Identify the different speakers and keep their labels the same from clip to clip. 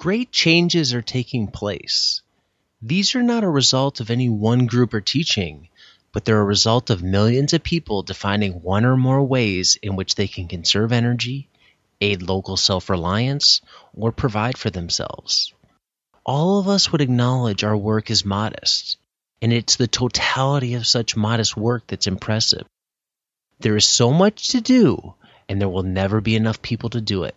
Speaker 1: great changes are taking place. These are not a result of any one group or teaching, but they're a result of millions of people defining one or more ways in which they can conserve energy, aid local self reliance, or provide for themselves. All of us would acknowledge our work is modest, and it's the totality of such modest work that's impressive. There is so much to do, and there will never be enough people to do it.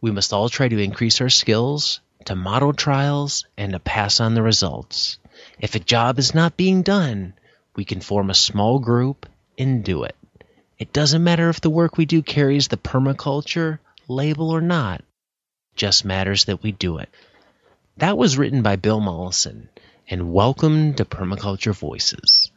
Speaker 1: We must all try to increase our skills, to model trials, and to pass on the results. If a job is not being done, we can form a small group and do it. It doesn't matter if the work we do carries the permaculture label or not, just matters that we do it. That was written by Bill Mollison, and welcome to Permaculture Voices.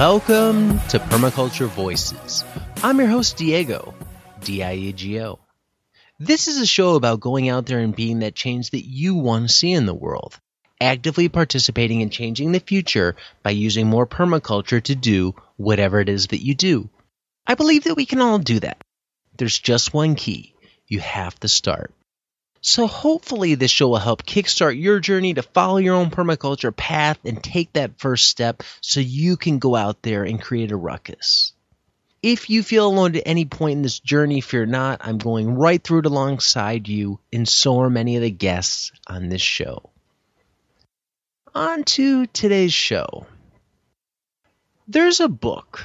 Speaker 1: Welcome to Permaculture Voices. I'm your host, Diego, D I E G O. This is a show about going out there and being that change that you want to see in the world, actively participating in changing the future by using more permaculture to do whatever it is that you do. I believe that we can all do that. There's just one key you have to start. So hopefully this show will help kickstart your journey to follow your own permaculture path and take that first step so you can go out there and create a ruckus. If you feel alone at any point in this journey, fear not. I'm going right through it alongside you, and so are many of the guests on this show. On to today's show. There's a book,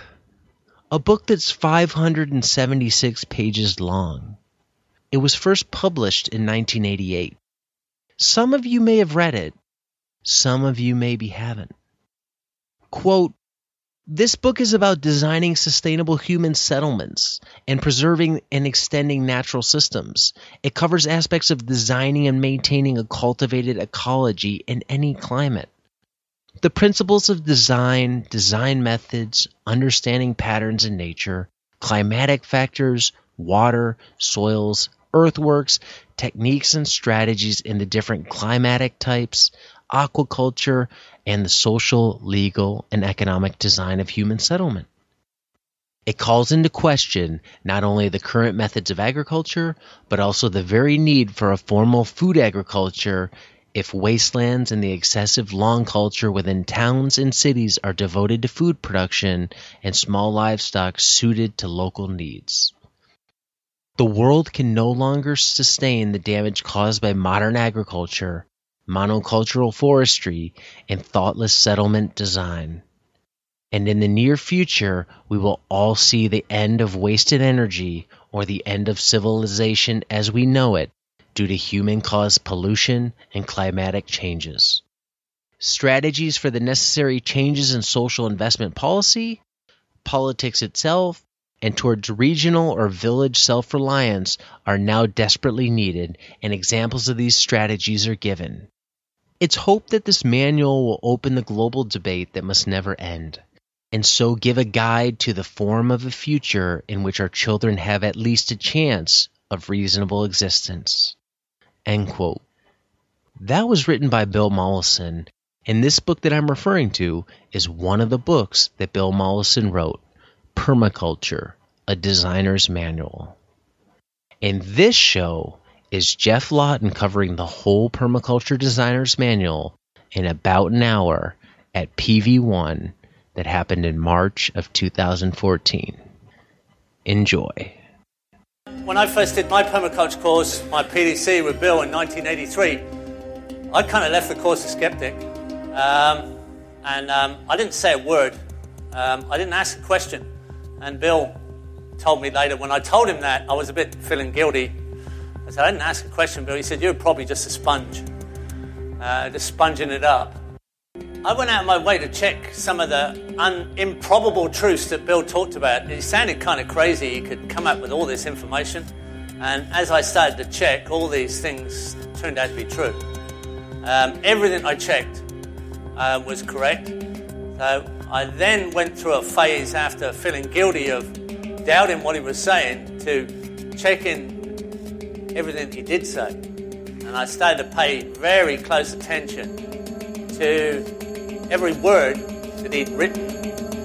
Speaker 1: a book that's 576 pages long. It was first published in 1988. Some of you may have read it, some of you maybe haven't. Quote, this book is about designing sustainable human settlements and preserving and extending natural systems. It covers aspects of designing and maintaining a cultivated ecology in any climate. The principles of design, design methods, understanding patterns in nature, climatic factors, water, soils, earthworks, techniques and strategies in the different climatic types, aquaculture, and the social, legal, and economic design of human settlement. It calls into question not only the current methods of agriculture, but also the very need for a formal food agriculture if wastelands and the excessive lawn culture within towns and cities are devoted to food production and small livestock suited to local needs. The world can no longer sustain the damage caused by modern agriculture, monocultural forestry, and thoughtless settlement design. And in the near future, we will all see the end of wasted energy or the end of civilization as we know it due to human caused pollution and climatic changes. Strategies for the necessary changes in social investment policy, politics itself, and towards regional or village self reliance are now desperately needed, and examples of these strategies are given. It's hoped that this manual will open the global debate that must never end, and so give a guide to the form of a future in which our children have at least a chance of reasonable existence. End quote. That was written by Bill Mollison, and this book that I'm referring to is one of the books that Bill Mollison wrote. Permaculture, a designer's manual. And this show is Geoff Lawton covering the whole permaculture designer's manual in about an hour at PV1 that happened in March of 2014. Enjoy.
Speaker 2: When I first did my permaculture course, my PDC with Bill in 1983, I kind of left the course a skeptic. Um, and um, I didn't say a word. Um, I didn't ask a question. And Bill told me later, when I told him that, I was a bit feeling guilty. I said, I didn't ask a question, Bill. He said, You're probably just a sponge, uh, just sponging it up. I went out of my way to check some of the un- improbable truths that Bill talked about. It sounded kind of crazy. He could come up with all this information. And as I started to check, all these things turned out to be true. Um, everything I checked uh, was correct. So I then went through a phase after feeling guilty of doubting what he was saying to checking everything he did say. And I started to pay very close attention to every word that he'd written,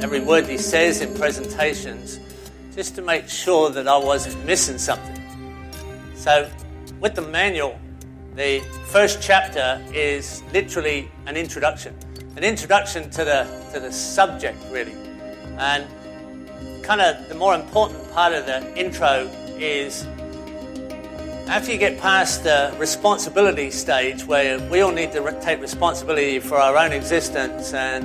Speaker 2: every word he says in presentations, just to make sure that I wasn't missing something. So, with the manual, the first chapter is literally an introduction, an introduction to the to the subject, really, and kind of the more important part of the intro is after you get past the responsibility stage, where we all need to take responsibility for our own existence and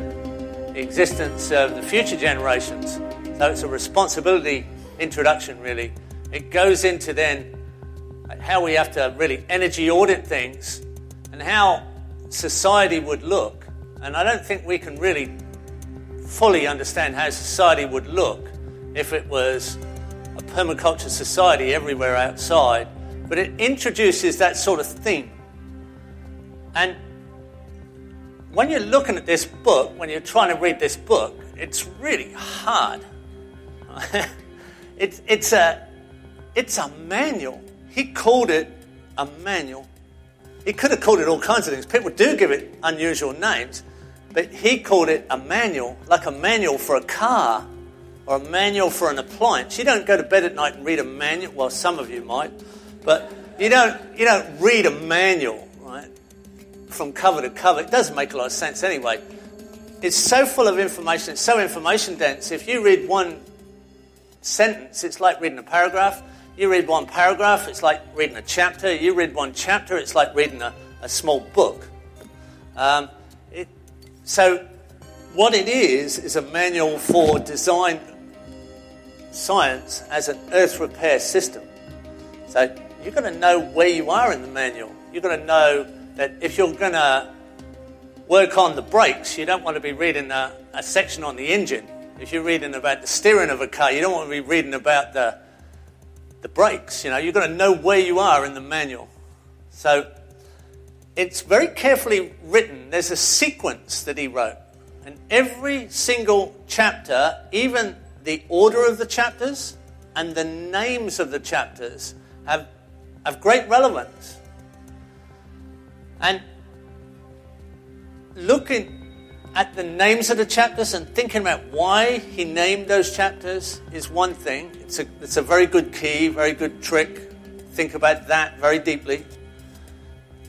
Speaker 2: the existence of the future generations. So it's a responsibility introduction, really. It goes into then how we have to really energy audit things and how society would look. And I don't think we can really fully understand how society would look if it was a permaculture society everywhere outside but it introduces that sort of theme. And when you're looking at this book, when you're trying to read this book, it's really hard. it's, it's, a, it's a manual. He called it a manual. He could have called it all kinds of things. People do give it unusual names, but he called it a manual, like a manual for a car or a manual for an appliance. You don't go to bed at night and read a manual. Well, some of you might. But you don't, you don't read a manual, right, from cover to cover. It doesn't make a lot of sense anyway. It's so full of information, it's so information dense. If you read one sentence, it's like reading a paragraph. You read one paragraph, it's like reading a chapter. You read one chapter, it's like reading a, a small book. Um, so, what it is, is a manual for design science as an earth repair system. So, you've got to know where you are in the manual. You've got to know that if you're going to work on the brakes, you don't want to be reading a, a, section on the engine. If you're reading about the steering of a car, you don't want to be reading about the, the brakes. You know, you've got to know where you are in the manual. So it's very carefully written. There's a sequence that he wrote. And every single chapter, even the order of the chapters and the names of the chapters, have of great relevance. And looking at the names of the chapters and thinking about why he named those chapters is one thing. It's a, it's a very good key, very good trick. Think about that very deeply.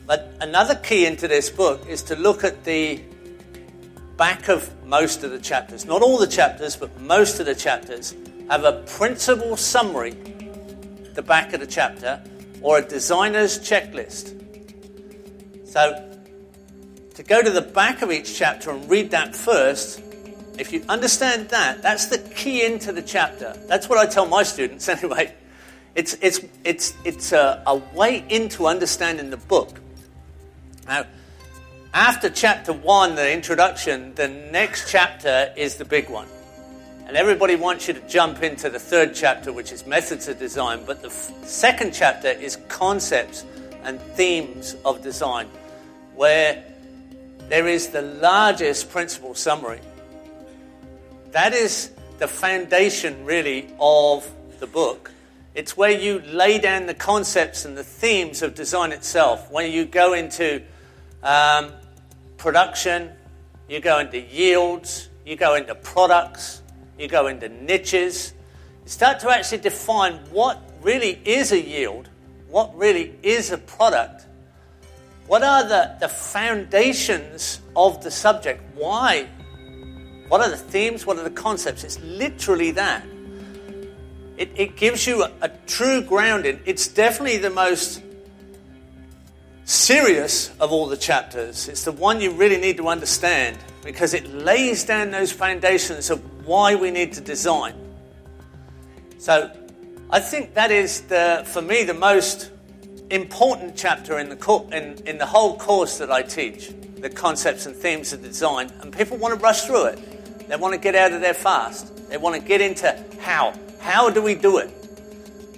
Speaker 2: But another key into this book is to look at the back of most of the chapters. Not all the chapters, but most of the chapters have a principle summary the back of the chapter or a designer's checklist. So, to go to the back of each chapter and read that first, if you understand that, that's the key into the chapter. That's what I tell my students anyway. It's, it's, it's, it's a, a way into understanding the book. Now, after chapter one, the introduction, the next chapter is the big one. And everybody wants you to jump into the third chapter, which is methods of design. But the f- second chapter is concepts and themes of design, where there is the largest principle summary. That is the foundation, really, of the book. It's where you lay down the concepts and the themes of design itself. When you go into um, production, you go into yields, you go into products, you go into niches, you start to actually define what really is a yield, what really is a product, what are the, the foundations of the subject, why, what are the themes, what are the concepts. It's literally that. It, it gives you a, a true grounding. It's definitely the most serious of all the chapters. It's the one you really need to understand because it lays down those foundations of why we need to design. So I think that is, the, for me, the most important chapter in the, co- in, in the whole course that I teach the concepts and themes of design. And people want to rush through it. They want to get out of there fast. They want to get into how. How do we do it?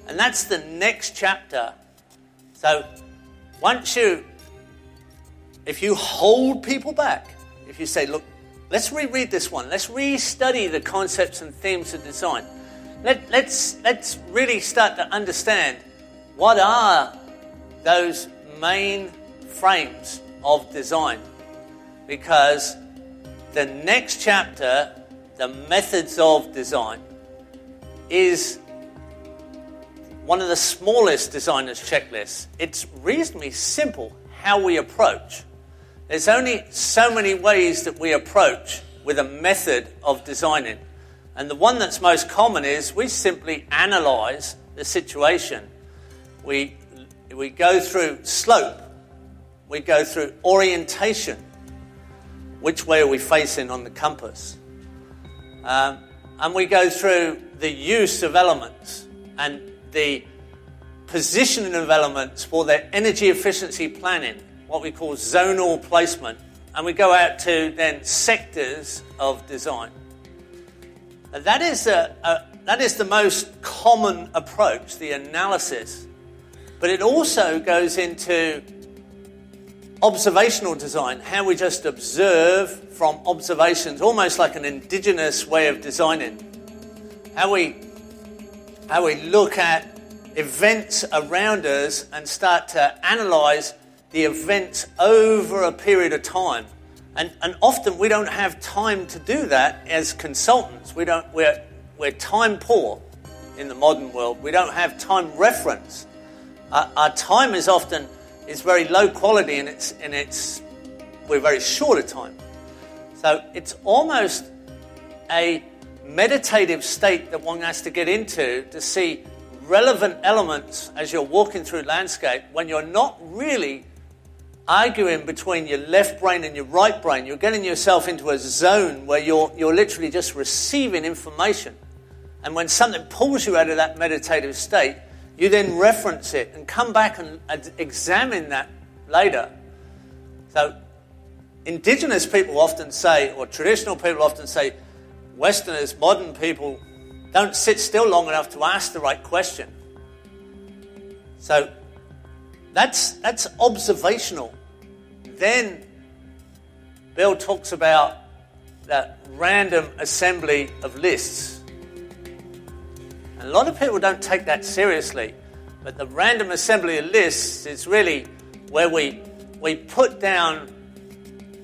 Speaker 2: And that's the next chapter. So once you, if you hold people back, if you say, look, let's reread this one, let's restudy the concepts and themes of design. Let, let's, let's really start to understand what are those main frames of design. Because the next chapter, the methods of design, is one of the smallest designers' checklists. It's reasonably simple how we approach. There's only so many ways that we approach with a method of designing. And the one that's most common is we simply analyze the situation. We, we go through slope, we go through orientation. Which way are we facing on the compass? Um, and we go through the use of elements and the positioning of elements for their energy efficiency planning, what we call zonal placement. And we go out to then sectors of design. And that is, a, a, that is the most common approach, the analysis. But it also goes into observational design, how we just observe from observations, almost like an indigenous way of designing. How we, how we look at events around us and start to analyze the events over a period of time. And, and often we don't have time to do that as consultants. We don't, we're, we're time poor in the modern world. We don't have time reference. Our, our time is often is very low quality and it's, and it's we're very short of time. So it's almost a meditative state that one has to get into to see relevant elements as you're walking through landscape when you're not really arguing between your left brain and your right brain. You're getting yourself into a zone where you're, you're literally just receiving information. And when something pulls you out of that meditative state, you then reference it and come back and examine that later. So, indigenous people often say, or traditional people often say, Westerners, modern people, don't sit still long enough to ask the right question. So, that's, that's observational. Then, Bill talks about that random assembly of lists. And a lot of people don't take that seriously. But the random assembly of lists is really where we, we put down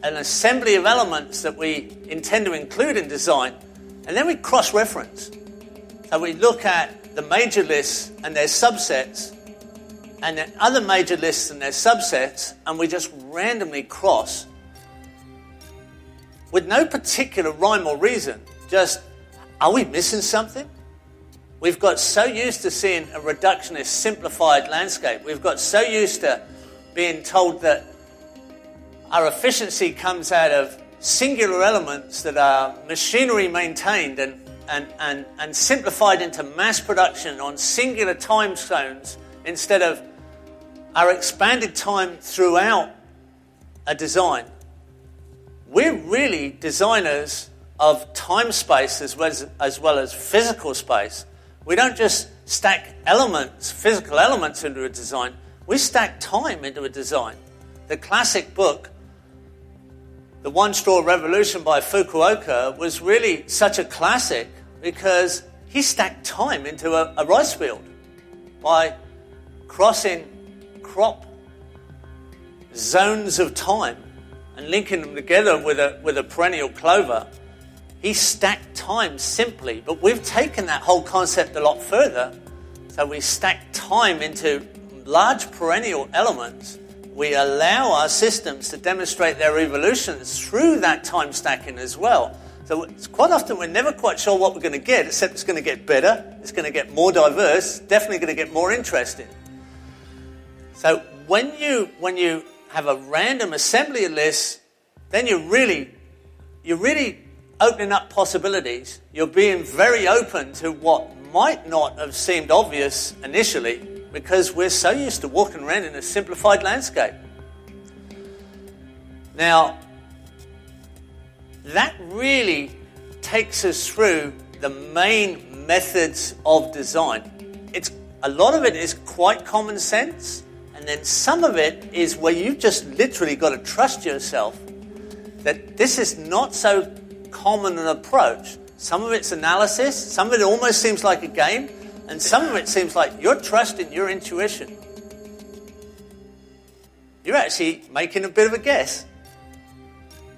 Speaker 2: an assembly of elements that we intend to include in design, and then we cross reference. So we look at the major lists and their subsets, and then other major lists and their subsets, and we just randomly cross with no particular rhyme or reason. Just, are we missing something? We've got so used to seeing a reductionist, simplified landscape. We've got so used to being told that our efficiency comes out of singular elements that are machinery maintained and, and, and, and simplified into mass production on singular time zones instead of our expanded time throughout a design. We're really designers of time space as well as, as, well as physical space. We don't just stack elements, physical elements into a design, we stack time into a design. The classic book, The One Straw Revolution by Fukuoka, was really such a classic because he stacked time into a, a rice field by crossing crop zones of time and linking them together with a, with a perennial clover he stacked time simply, but we've taken that whole concept a lot further. So we stack time into large perennial elements. We allow our systems to demonstrate their evolutions through that time stacking as well. So quite often we're never quite sure what we're going to get, except it's going to get better, it's going to get more diverse, definitely going to get more interesting. So when you when you have a random assembly list, then you're really you're really opening up possibilities. You're being very open to what might not have seemed obvious initially because we're so used to walking around in a simplified landscape. Now, that really takes us through the main methods of design. It's a lot of it is quite common sense, and then some of it is where you've just literally got to trust yourself that this is not so common an approach. Some of it's analysis, some of it almost seems like a game, and some of it seems like you're trusting your intuition. You're actually making a bit of a guess.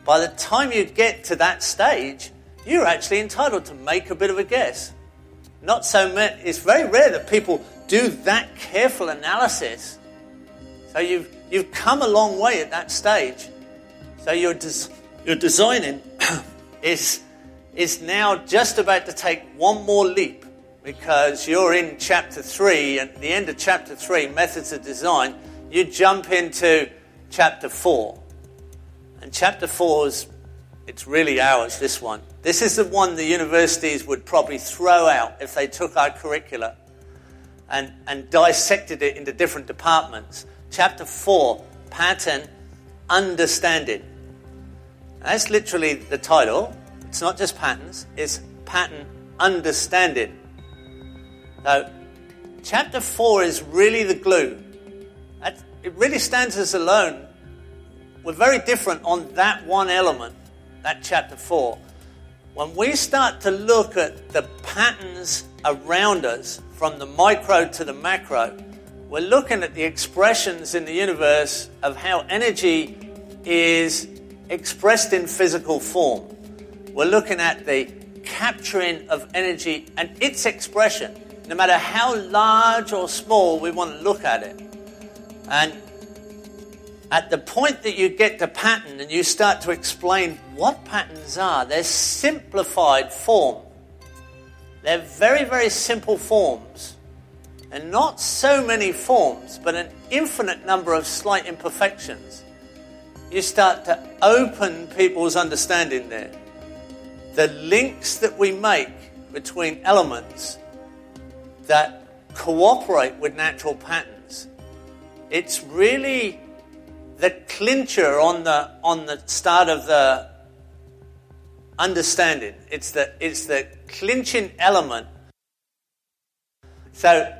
Speaker 2: By the time you get to that stage, you're actually entitled to make a bit of a guess. Not so much, it's very rare that people do that careful analysis. So you've, you've come a long way at that stage. So your, des- your designing is, is now just about to take one more leap because you're in chapter 3, and at the end of chapter 3, Methods of Design, you jump into chapter 4. And chapter 4 is, it's really ours, this one. This is the one the universities would probably throw out if they took our curricula and, and dissected it into different departments. Chapter 4, Pattern Understanding. That's literally the title. It's not just patterns, it's pattern understanding. So, chapter 4 is really the glue. It really stands as alone. We're very different on that one element, that chapter 4. When we start to look at the patterns around us, from the micro to the macro, we're looking at the expressions in the universe of how energy is expressed in physical form. We're looking at the capturing of energy and its expression no matter how large or small we want to look at it. And at the point that you get to pattern and you start to explain what patterns are, they're simplified form. They're very, very simple forms. And not so many forms, but an infinite number of slight imperfections. You start to open people's understanding there. The links that we make between elements that cooperate with natural patterns. It's really the clincher on the on the start of the understanding. It's the it's the clinching element. So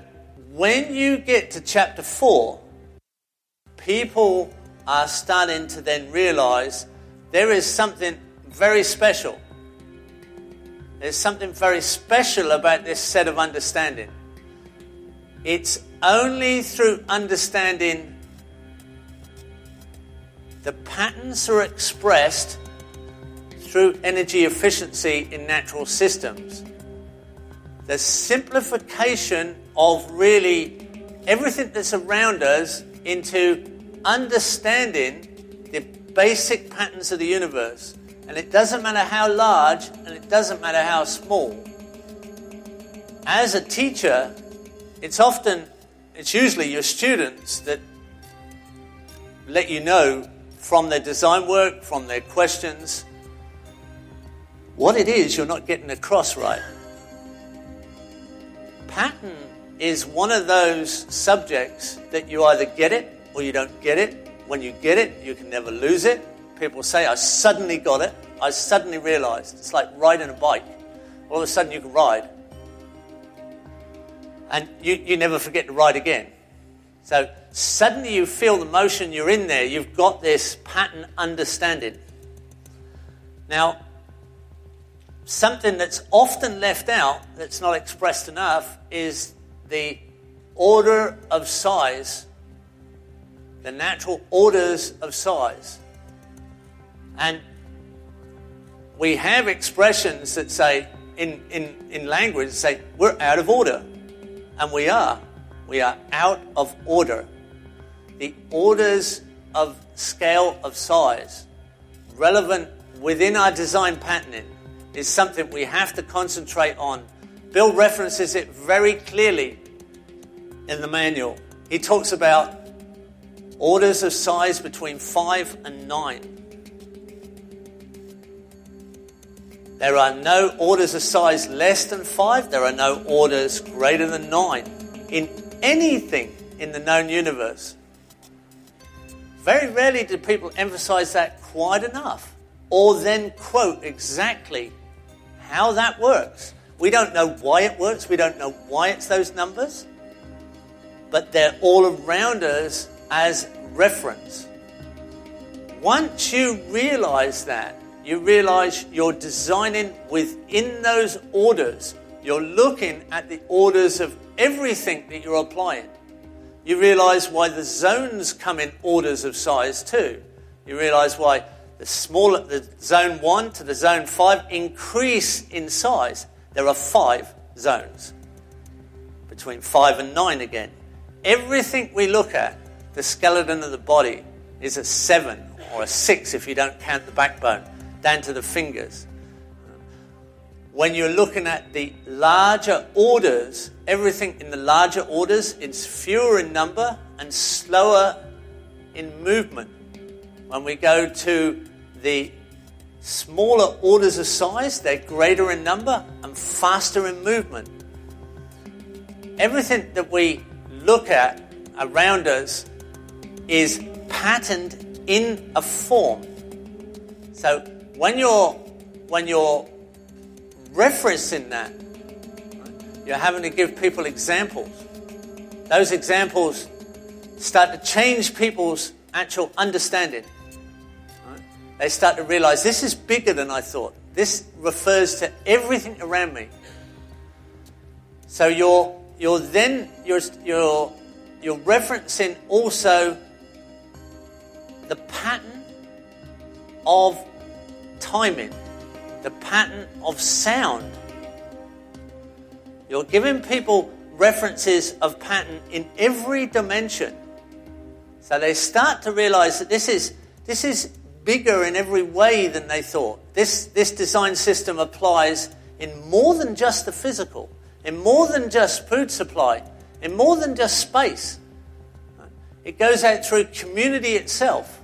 Speaker 2: when you get to chapter four, people are starting to then realize there is something very special. There's something very special about this set of understanding. It's only through understanding the patterns are expressed through energy efficiency in natural systems. The simplification of really everything that's around us into understanding the basic patterns of the universe. And it doesn't matter how large and it doesn't matter how small. As a teacher, it's often, it's usually your students that let you know from their design work, from their questions, what it is you're not getting across right. Pattern is one of those subjects that you either get it or you don't get it. When you get it, you can never lose it. People say, I suddenly got it. I suddenly realized. It's like riding a bike. All of a sudden, you can ride and you, you never forget to ride again. So suddenly you feel the motion, you're in there, you've got this pattern understanding. Now, something that's often left out, that's not expressed enough, is the order of size, the natural orders of size. And we have expressions that say, in, in, in language, say, we're out of order. And we are. We are out of order. The orders of scale of size relevant within our design patterning is something we have to concentrate on. Bill references it very clearly in the manual. He talks about orders of size between 5 and 9. There are no orders of size less than 5. There are no orders greater than 9 in anything in the known universe. Very rarely do people emphasize that quite enough or then quote exactly how that works. We don't know why it works, we don't know why it's those numbers, but they're all around us as reference. Once you realize that, you realize you're designing within those orders. You're looking at the orders of everything that you're applying. You realize why the zones come in orders of size too. You realize why the smaller the zone 1 to the zone 5 increase in size. There are 5 zones. Between 5 and 9 again. Everything we look at, the skeleton of the body is a 7 or a 6 if you don't count the backbone, down to the fingers. When you're looking at the larger orders, everything in the larger orders is fewer in number and slower in movement. When we go to the smaller orders of size, they're greater in number and faster in movement. Everything that we look at around us is patterned in a form. So when you're when you're referencing that, you're having to give people examples. Those examples start to change people's actual understanding. They start to realize this is bigger than I thought. This refers to everything around me. So you're you're then you're you're you're referencing also the pattern of timing, the pattern of sound. You're giving people references of pattern in every dimension. So they start to realize that this is this is bigger in every way than they thought. This, this design system applies in more than just the physical, in more than just food supply, in more than just space. It goes out through community itself.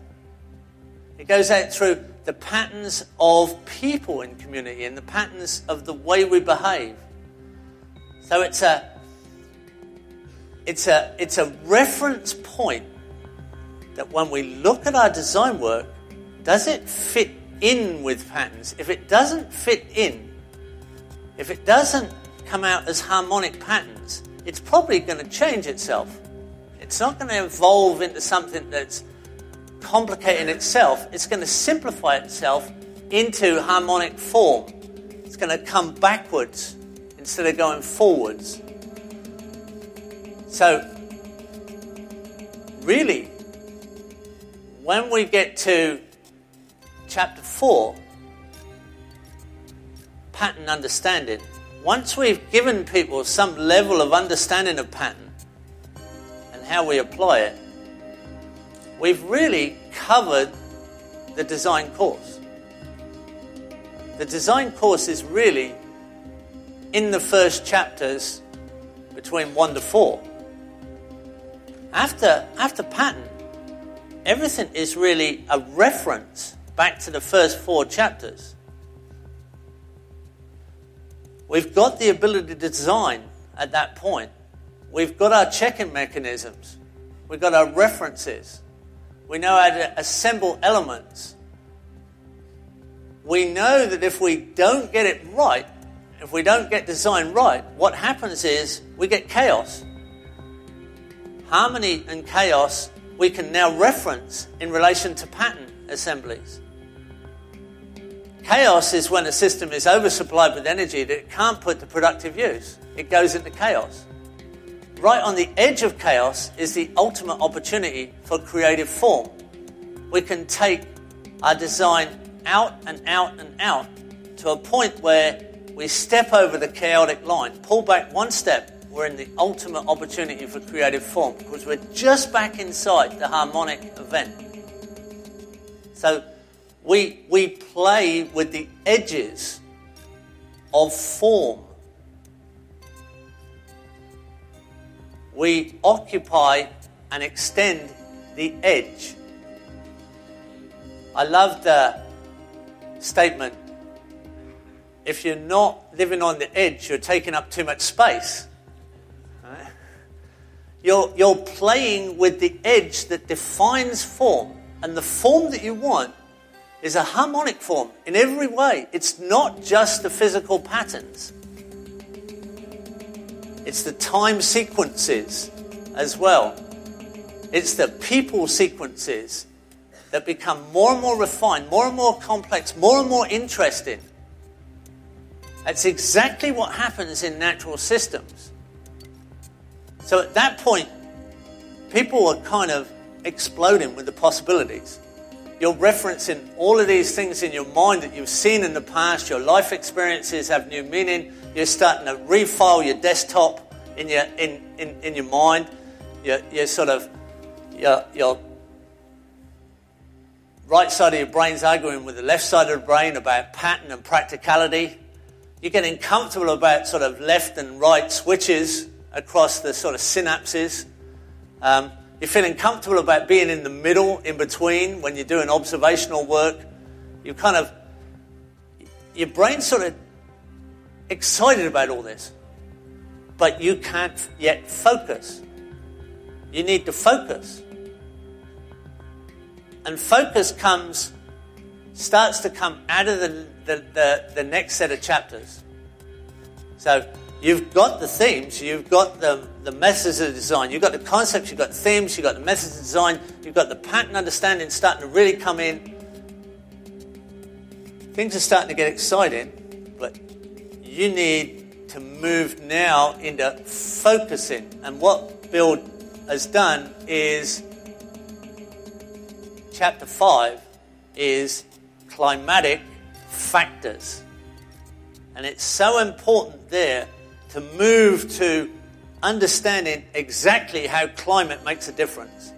Speaker 2: It goes out through the patterns of people in community and the patterns of the way we behave. So it's a it's a it's a reference point that when we look at our design work, does it fit in with patterns? If it doesn't fit in, if it doesn't come out as harmonic patterns, it's probably going to change itself. It's not going to evolve into something that's complicating itself. It's going to simplify itself into harmonic form. It's going to come backwards instead of going forwards. So, really, when we get to chapter 4, pattern understanding, once we've given people some level of understanding of pattern and how we apply it, we've really covered the design course. The design course is really in the first chapters between 1 to 4. After, after pattern, everything is really a reference back to the first four chapters. We've got the ability to design at that point. We've got our checking mechanisms. We've got our references. We know how to assemble elements. We know that if we don't get it right, if we don't get design right, what happens is we get chaos. Harmony and chaos we can now reference in relation to pattern assemblies. Chaos is when a system is oversupplied with energy that it can't put to productive use. It goes into chaos. Right on the edge of chaos is the ultimate opportunity for creative form. We can take our design out and out and out to a point where we step over the chaotic line, pull back one step, we're in the ultimate opportunity for creative form because we're just back inside the harmonic event. So we, we play with the edges of form. We occupy and extend the edge. I love the statement if you're not living on the edge, you're taking up too much space. You're, you're playing with the edge that defines form, and the form that you want is a harmonic form in every way. It's not just the physical patterns, it's the time sequences as well. It's the people sequences that become more and more refined, more and more complex, more and more interesting. That's exactly what happens in natural systems. So at that point, people are kind of exploding with the possibilities. You're referencing all of these things in your mind that you've seen in the past. Your life experiences have new meaning. You're starting to refile your desktop in your in, in, in your mind. You're, you're sort of your, your right side of your brain's arguing with the left side of the brain about pattern and practicality. You're getting comfortable about sort of left and right switches across the sort of synapses. Um, you're feeling comfortable about being in the middle, in between, when you're doing observational work. You kind of, your brain's sort of excited about all this, but you can't yet focus. You need to focus. And focus comes, starts to come out of the, the, the, the next set of chapters. So you've got the themes, you've got the, the methods of design, you've got the concepts, you've got the themes, you've got the methods of design, you've got the pattern understanding starting to really come in. Things are starting to get exciting, but you need to move now into focusing. And what Bill has done is chapter 5 is climatic factors. And it's so important there to move to understanding exactly how climate makes a difference.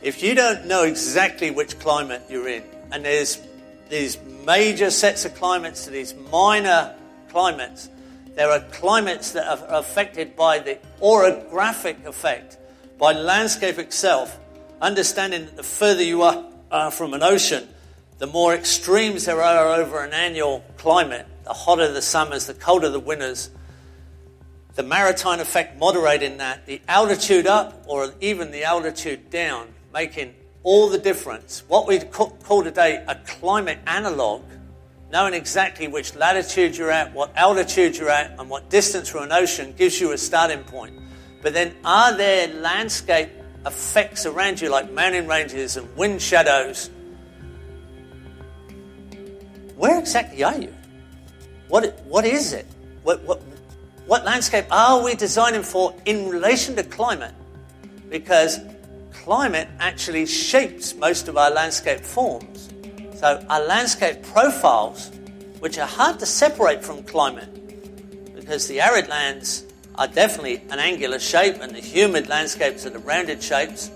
Speaker 2: If you don't know exactly which climate you're in, and there's these major sets of climates to these minor climates, there are climates that are affected by the orographic effect, by landscape itself, understanding that the further you are from an ocean, the more extremes there are over an annual climate, the hotter the summers, the colder the winters, the maritime effect moderating that, the altitude up or even the altitude down, making all the difference. What we call today a climate analog, knowing exactly which latitude you're at, what altitude you're at, and what distance from an ocean gives you a starting point. But then, are there landscape effects around you, like mountain ranges and wind shadows? Where exactly are you? What, what is it? What, what, what landscape are we designing for in relation to climate? Because climate actually shapes most of our landscape forms. So, our landscape profiles, which are hard to separate from climate, because the arid lands are definitely an angular shape, and the humid landscapes are the rounded shapes,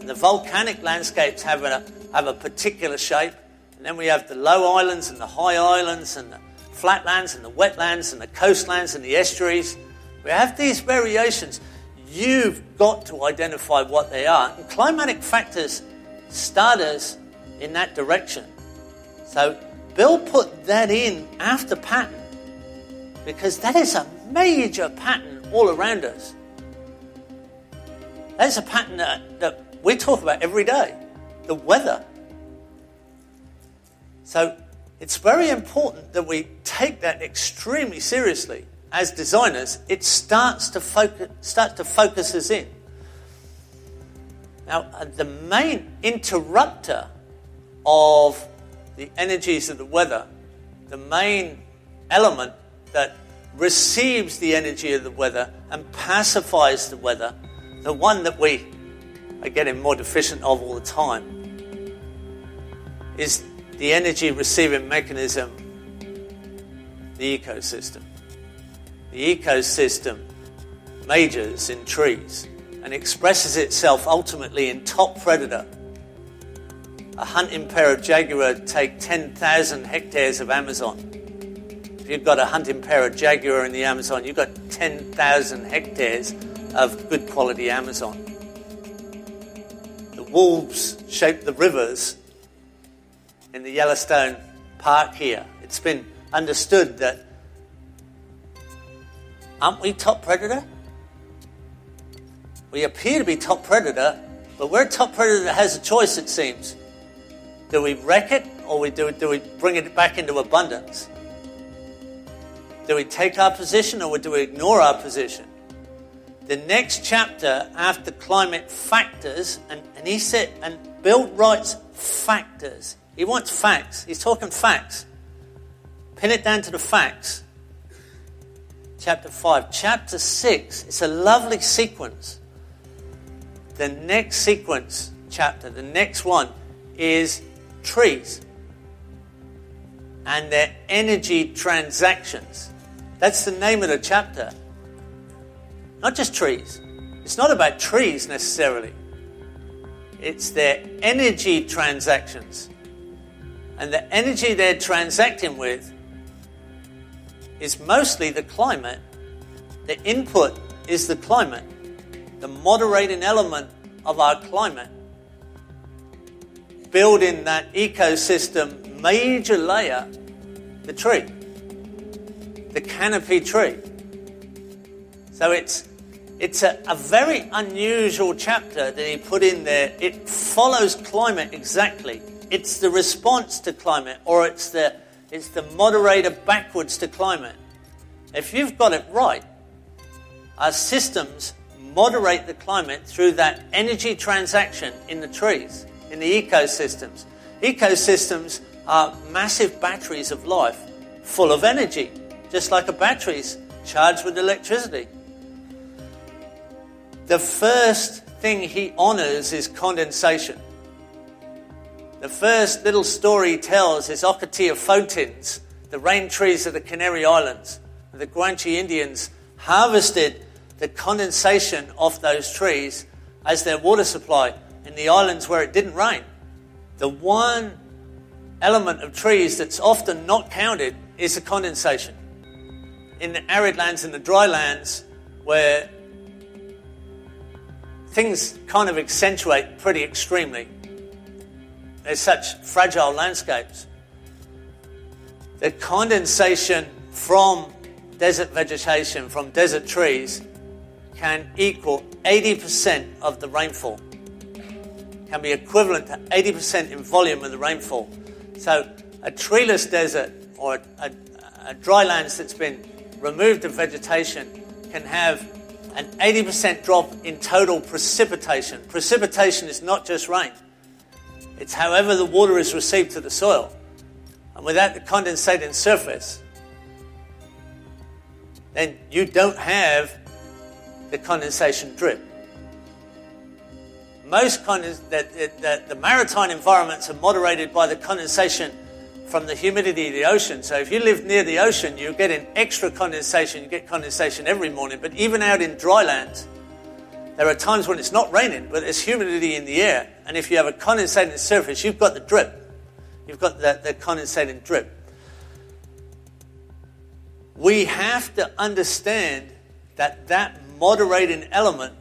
Speaker 2: and the volcanic landscapes have a, have a particular shape. And then we have the low islands and the high islands and the flatlands and the wetlands and the coastlands and the estuaries. We have these variations. You've got to identify what they are. And climatic factors start us in that direction. So Bill put that in after pattern because that is a major pattern all around us. That is a pattern that, that we talk about every day the weather. So it's very important that we take that extremely seriously as designers. It starts to focus, start to focus us in. Now, uh, the main interrupter of the energies of the weather, the main element that receives the energy of the weather and pacifies the weather, the one that we are getting more deficient of all the time, is the energy receiving mechanism, the ecosystem. The ecosystem majors in trees and expresses itself ultimately in top predator. A hunting pair of jaguar take 10,000 hectares of Amazon. If you've got a hunting pair of jaguar in the Amazon, you've got 10,000 hectares of good quality Amazon. The wolves shape the rivers in the Yellowstone Park here. It's been understood that aren't we top predator? We appear to be top predator, but we're top predator that has a choice, it seems. Do we wreck it or we do, do we bring it back into abundance? Do we take our position or do we ignore our position? The next chapter after climate factors, and, and he said, and Bill writes factors. He wants facts. He's talking facts. Pin it down to the facts. Chapter 5. Chapter 6. It's a lovely sequence. The next sequence, chapter, the next one is trees and their energy transactions. That's the name of the chapter. Not just trees. It's not about trees necessarily, it's their energy transactions. And the energy they're transacting with is mostly the climate. The input is the climate, the moderating element of our climate. Building that ecosystem major layer, the tree, the canopy tree. So it's it's a, a, very unusual chapter that he put in there. It follows climate exactly. It's the response to climate, or it's the, it's the moderator backwards to climate. If you've got it right, our systems moderate the climate through that energy transaction in the trees, in the ecosystems. Ecosystems are massive batteries of life full of energy, just like a battery's charged with electricity. The first thing he honors is condensation. The first little story he tells is of Photins, the rain trees of the Canary Islands. The Guanche Indians harvested the condensation off those trees as their water supply in the islands where it didn't rain. The one element of trees that's often not counted is the condensation. In the arid lands and the dry lands, where things kind of accentuate pretty extremely. There's such fragile landscapes. The condensation from desert vegetation, from desert trees, can equal 80% of the rainfall. Can be equivalent to 80% in volume of the rainfall. So, a treeless desert or a, a, a dry land that's been removed of vegetation can have an 80% drop in total precipitation. Precipitation is not just rain, it's however the water is received to the soil. And without the condensating surface, then you don't have the condensation drip. Most condens- the, the, the maritime environments are moderated by the condensation from the humidity of the ocean. So if you live near the ocean, you get an extra condensation. You get condensation every morning. But even out in dry lands, there are times when it's not raining, but there's humidity in the air. And if you have a condensating surface, you've got the drip. You've got the, the condensating drip. We have to understand that that moderating element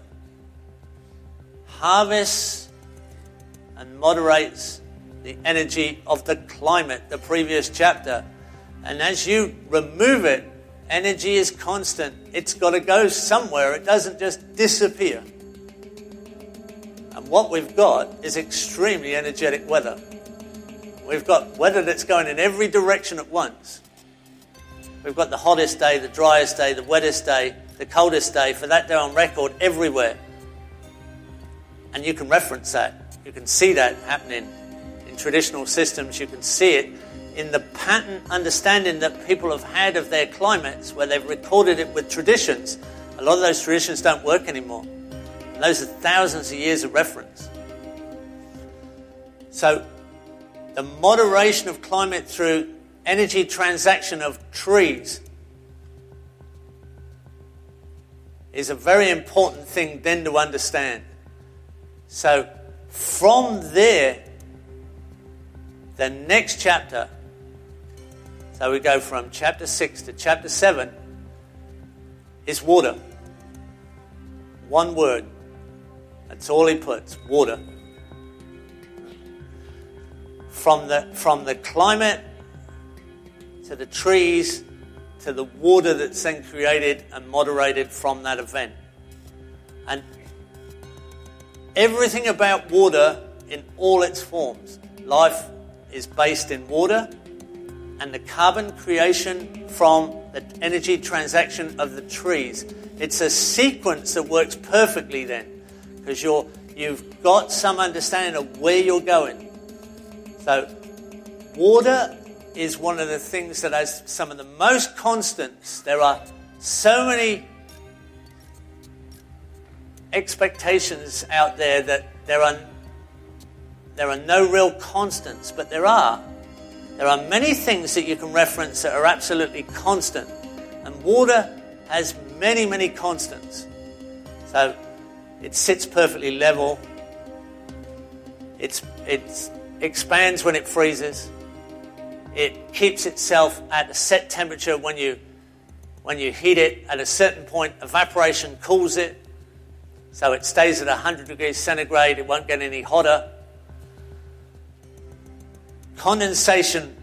Speaker 2: harvests and moderates the energy of the climate, the previous chapter. And as you remove it, energy is constant. It's got to go somewhere, it doesn't just disappear. What we've got is extremely energetic weather. We've got weather that's going in every direction at once. We've got the hottest day, the driest day, the wettest day, the coldest day, for that day on record everywhere. And you can reference that. You can see that happening in traditional systems, you can see it in the pattern understanding that people have had of their climates, where they've recorded it with traditions. A lot of those traditions don't work anymore. And those are thousands of years of reference. So, the moderation of climate through energy transaction of trees is a very important thing then to understand. So, from there, the next chapter, so we go from chapter 6 to chapter 7, is water. One word. That's all he puts water. From the, from the climate to the trees to the water that's then created and moderated from that event. And everything about water in all its forms life, is based in water and the carbon creation from the energy transaction of the trees. It's a sequence that works perfectly then because you're, you've got some understanding of where you're going. So, water is one of the things that has some of the most constants. There are so many expectations out there that there are there are no real constants, but there are. There are many things that you can reference that are absolutely constant, and water has many, many constants. So it sits perfectly level. It's, it expands when it freezes. It keeps itself at a set temperature when you, when you heat it. At a certain point, evaporation cools it. So it stays at 100 degrees centigrade. It won't get any hotter. Condensation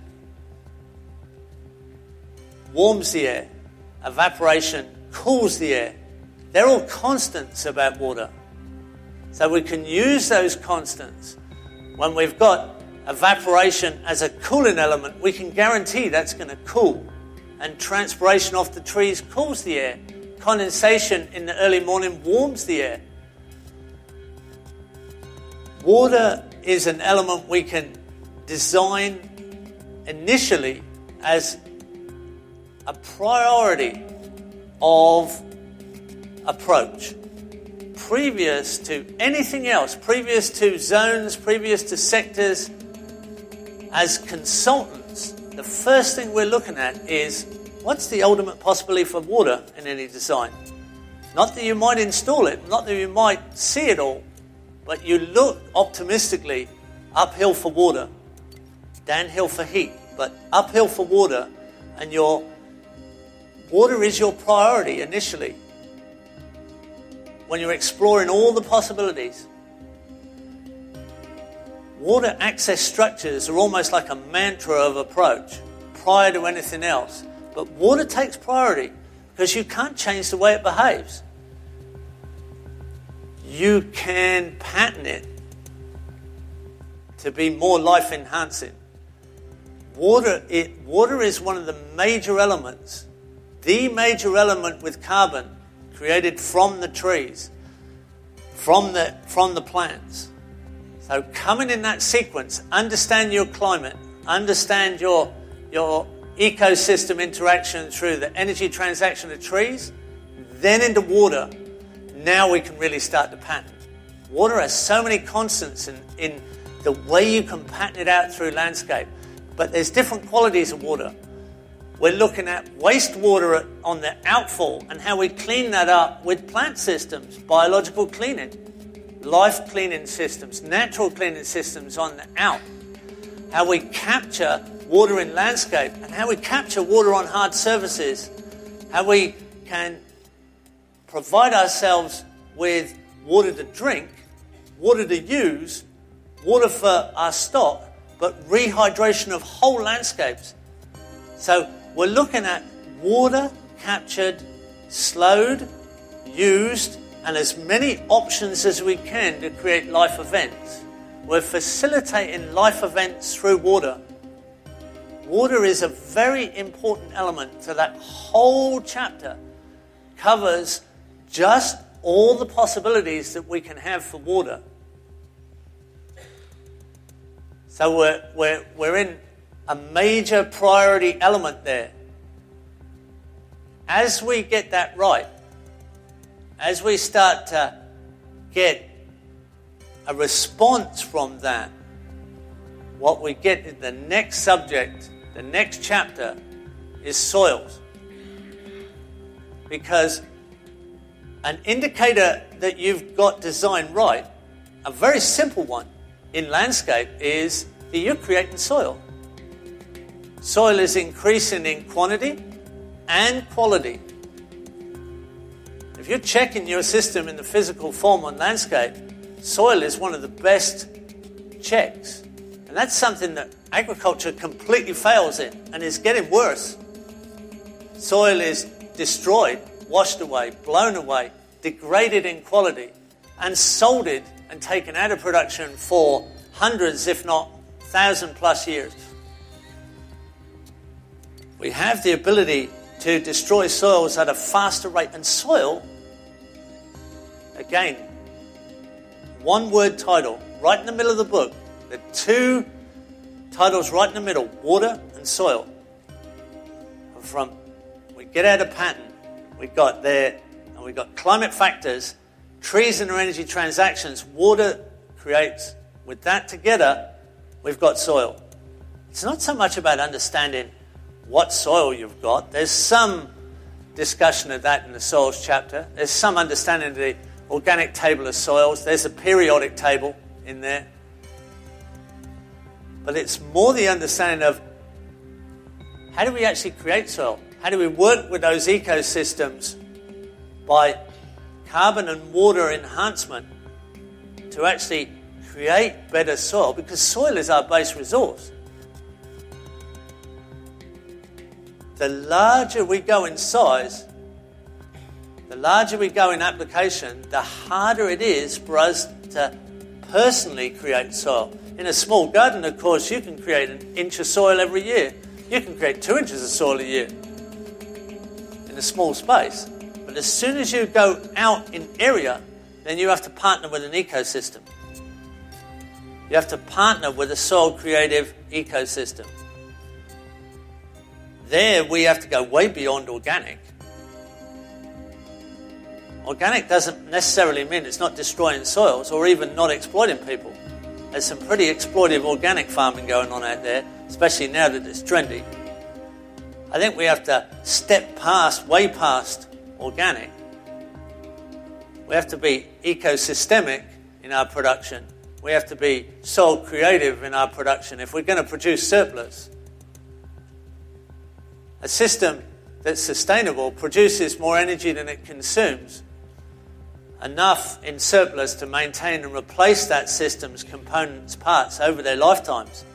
Speaker 2: warms the air. Evaporation cools the air. They're all constants about water. So we can use those constants. When we've got evaporation as a cooling element, we can guarantee that's going to cool. And transpiration off the trees cools the air. Condensation in the early morning warms the air. Water is an element we can design initially as a priority of approach. Previous to anything else, previous to zones, previous to sectors, as consultants, the first thing we're looking at is what's the ultimate possibility for water in any design? Not that you might install it, not that you might see it all, but you look optimistically uphill for water, downhill for heat, but uphill for water, and your water is your priority initially when you're exploring all the possibilities. Water access structures are almost like a mantra of approach prior to anything else. But water takes priority because you can't change the way it behaves. You can pattern it to be more life enhancing. Water, water is one of the major elements, the major element with carbon created from the trees, from the, from the plants. So, coming in that sequence, understand your climate, understand your, your ecosystem interaction through the energy transaction of trees, then into water. Now we can really start to pattern. Water has so many constants in, in the way you can pattern it out through landscape, but there's different qualities of water. We're looking at wastewater on the outfall and how we clean that up with plant systems, biological cleaning life cleaning systems, natural cleaning systems on the out, how we capture water in landscape, and how we capture water on hard surfaces, how we can provide ourselves with water to drink, water to use, water for our stock, but rehydration of whole landscapes. So we're looking at water captured, slowed, used, and as many options as we can to create life events. We're facilitating life events through water. Water is a very important element to that whole chapter. Covers just all the possibilities that we can have for water. So we're, we're, we're in a major priority element there. As we get that right, as we start to get a response from that, what we get in the next subject, the next chapter, is soils. Because an indicator that you've got design right, a very simple one in landscape, is that you're creating soil. Soil is increasing in quantity and quality. If you're checking your system in the physical form on landscape, soil is one of the best checks. And that's something that agriculture completely fails in and is getting worse. Soil is destroyed, washed away, blown away, degraded in quality, and salted and taken out of production for hundreds, if not thousand plus years. We have the ability to destroy soils at a faster rate. And soil, again, one word title, right in the middle of the book. The two titles right in the middle water and soil. From we get out a pattern, we got there, and we got climate factors, trees and their energy transactions, water creates. With that together, we've got soil. It's not so much about understanding what soil you've got. There's some discussion of that in the soils chapter. There's some understanding of the organic table of soils. There's a periodic table in there. But it's more the understanding of how do we actually create soil? How do we work with those ecosystems by carbon and water enhancement to actually create better soil? Because soil is our base resource. The larger we go in size, the larger we go in application, the harder it is for us to personally create soil. In a small garden, of course, you can create an inch of soil every year. You can create two inches of soil a year in a small space. But as soon as you go out in area, then you have to partner with an ecosystem. You have to partner with a soil creative ecosystem. There, we have to go way beyond organic. Organic doesn't necessarily mean it's not destroying soils or even not exploiting people. There's some pretty exploitative organic farming going on out there, especially now that it's trendy. I think we have to step past, way past organic. We have to be ecosystemic in our production. We have to be soil creative in our production if we're going to produce surplus. A system that's sustainable produces more energy than it consumes enough in surplus to maintain and replace that system's components, parts over their lifetimes.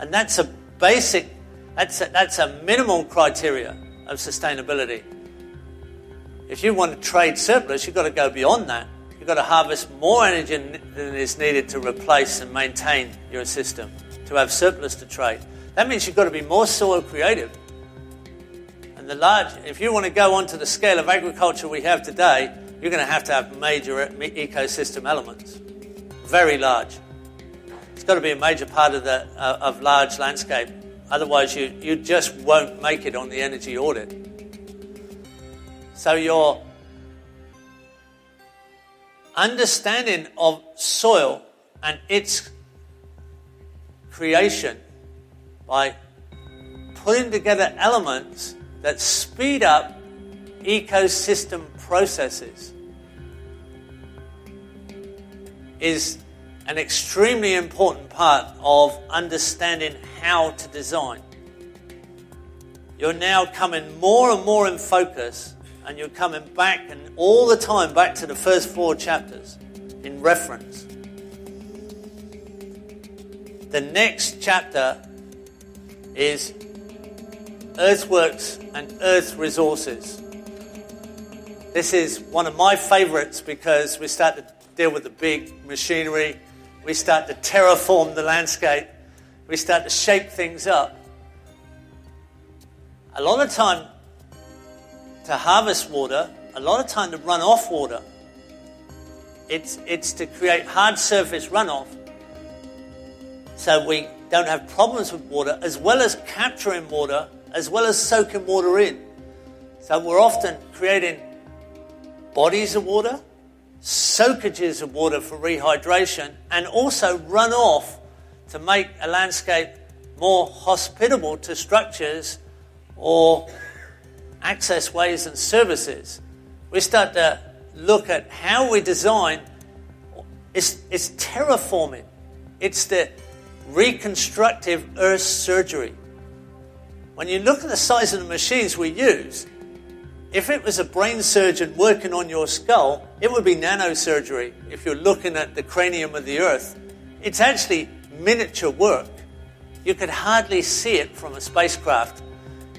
Speaker 2: And that's a basic, that's a, that's a minimal criteria of sustainability. If you want to trade surplus, you've got to go beyond that. You've got to harvest more energy than is needed to replace and maintain your system, to have surplus to trade. That means you've got to be more soil creative. The large, if you want to go on to the scale of agriculture we have today, you're going to have to have major ecosystem elements, very large. It's got to be a major part of the uh, of large landscape. Otherwise, you, you just won't make it on the energy audit. So your understanding of soil and its creation by putting together elements that speed up ecosystem processes is an extremely important part of understanding how to design. You're now coming more and more in focus, and you're coming back and all the time back to the first four chapters in reference. The next chapter is Earthworks and Earth Resources. This is one of my favorites because we start to deal with the big machinery, we start to terraform the landscape, we start to shape things up. A lot of time to harvest water, a lot of time to run off water. It's, it's to create hard surface runoff so we don't have problems with water, as well as capturing water, as well as soaking water in. So we're often creating bodies of water, soakages of water for rehydration, and also runoff to make a landscape more hospitable to structures or access ways and services. We start to look at how we design. It's, it's terraforming. It's the reconstructive earth surgery. When you look at the size of the machines we use, if it was a brain surgeon working on your skull, it would be nanosurgery if you're looking at the cranium of the earth. It's actually miniature work. You could hardly see it from a spacecraft.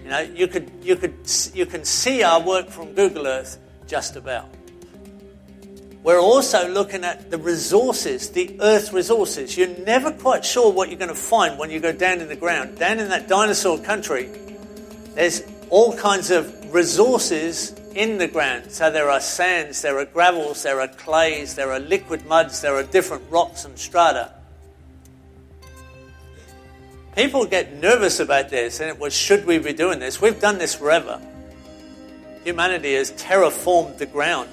Speaker 2: You know, you could you could you can see our work from Google Earth just about. We're also looking at the resources, the earth resources. You're never quite sure what you're going to find when you go down in the ground. Down in that dinosaur country, there's all kinds of resources in the ground. So there are sands, there are gravels, there are clays, there are liquid muds, there are different rocks and strata. People get nervous about this, and it was, should we be doing this? We've done this forever. Humanity has terraformed the ground.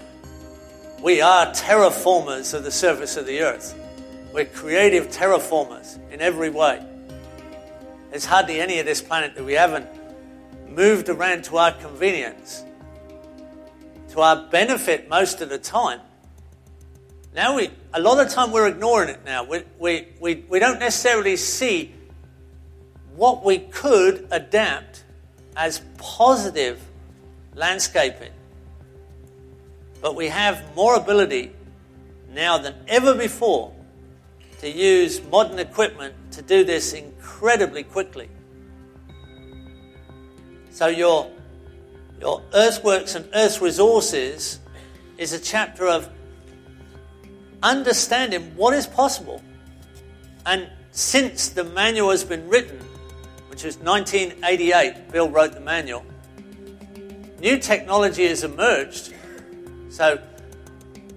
Speaker 2: We are terraformers of the surface of the earth. We're creative terraformers in every way. There's hardly any of this planet that we haven't moved around to our convenience, to our benefit most of the time. Now we, a lot of time we're ignoring it now. We, we, we, we don't necessarily see what we could adapt as positive landscaping. But we have more ability now than ever before to use modern equipment to do this incredibly quickly. So your your earthworks and earth resources is a chapter of understanding what is possible. And since the manual has been written, which was 1988, Bill wrote the manual, new technology has emerged. So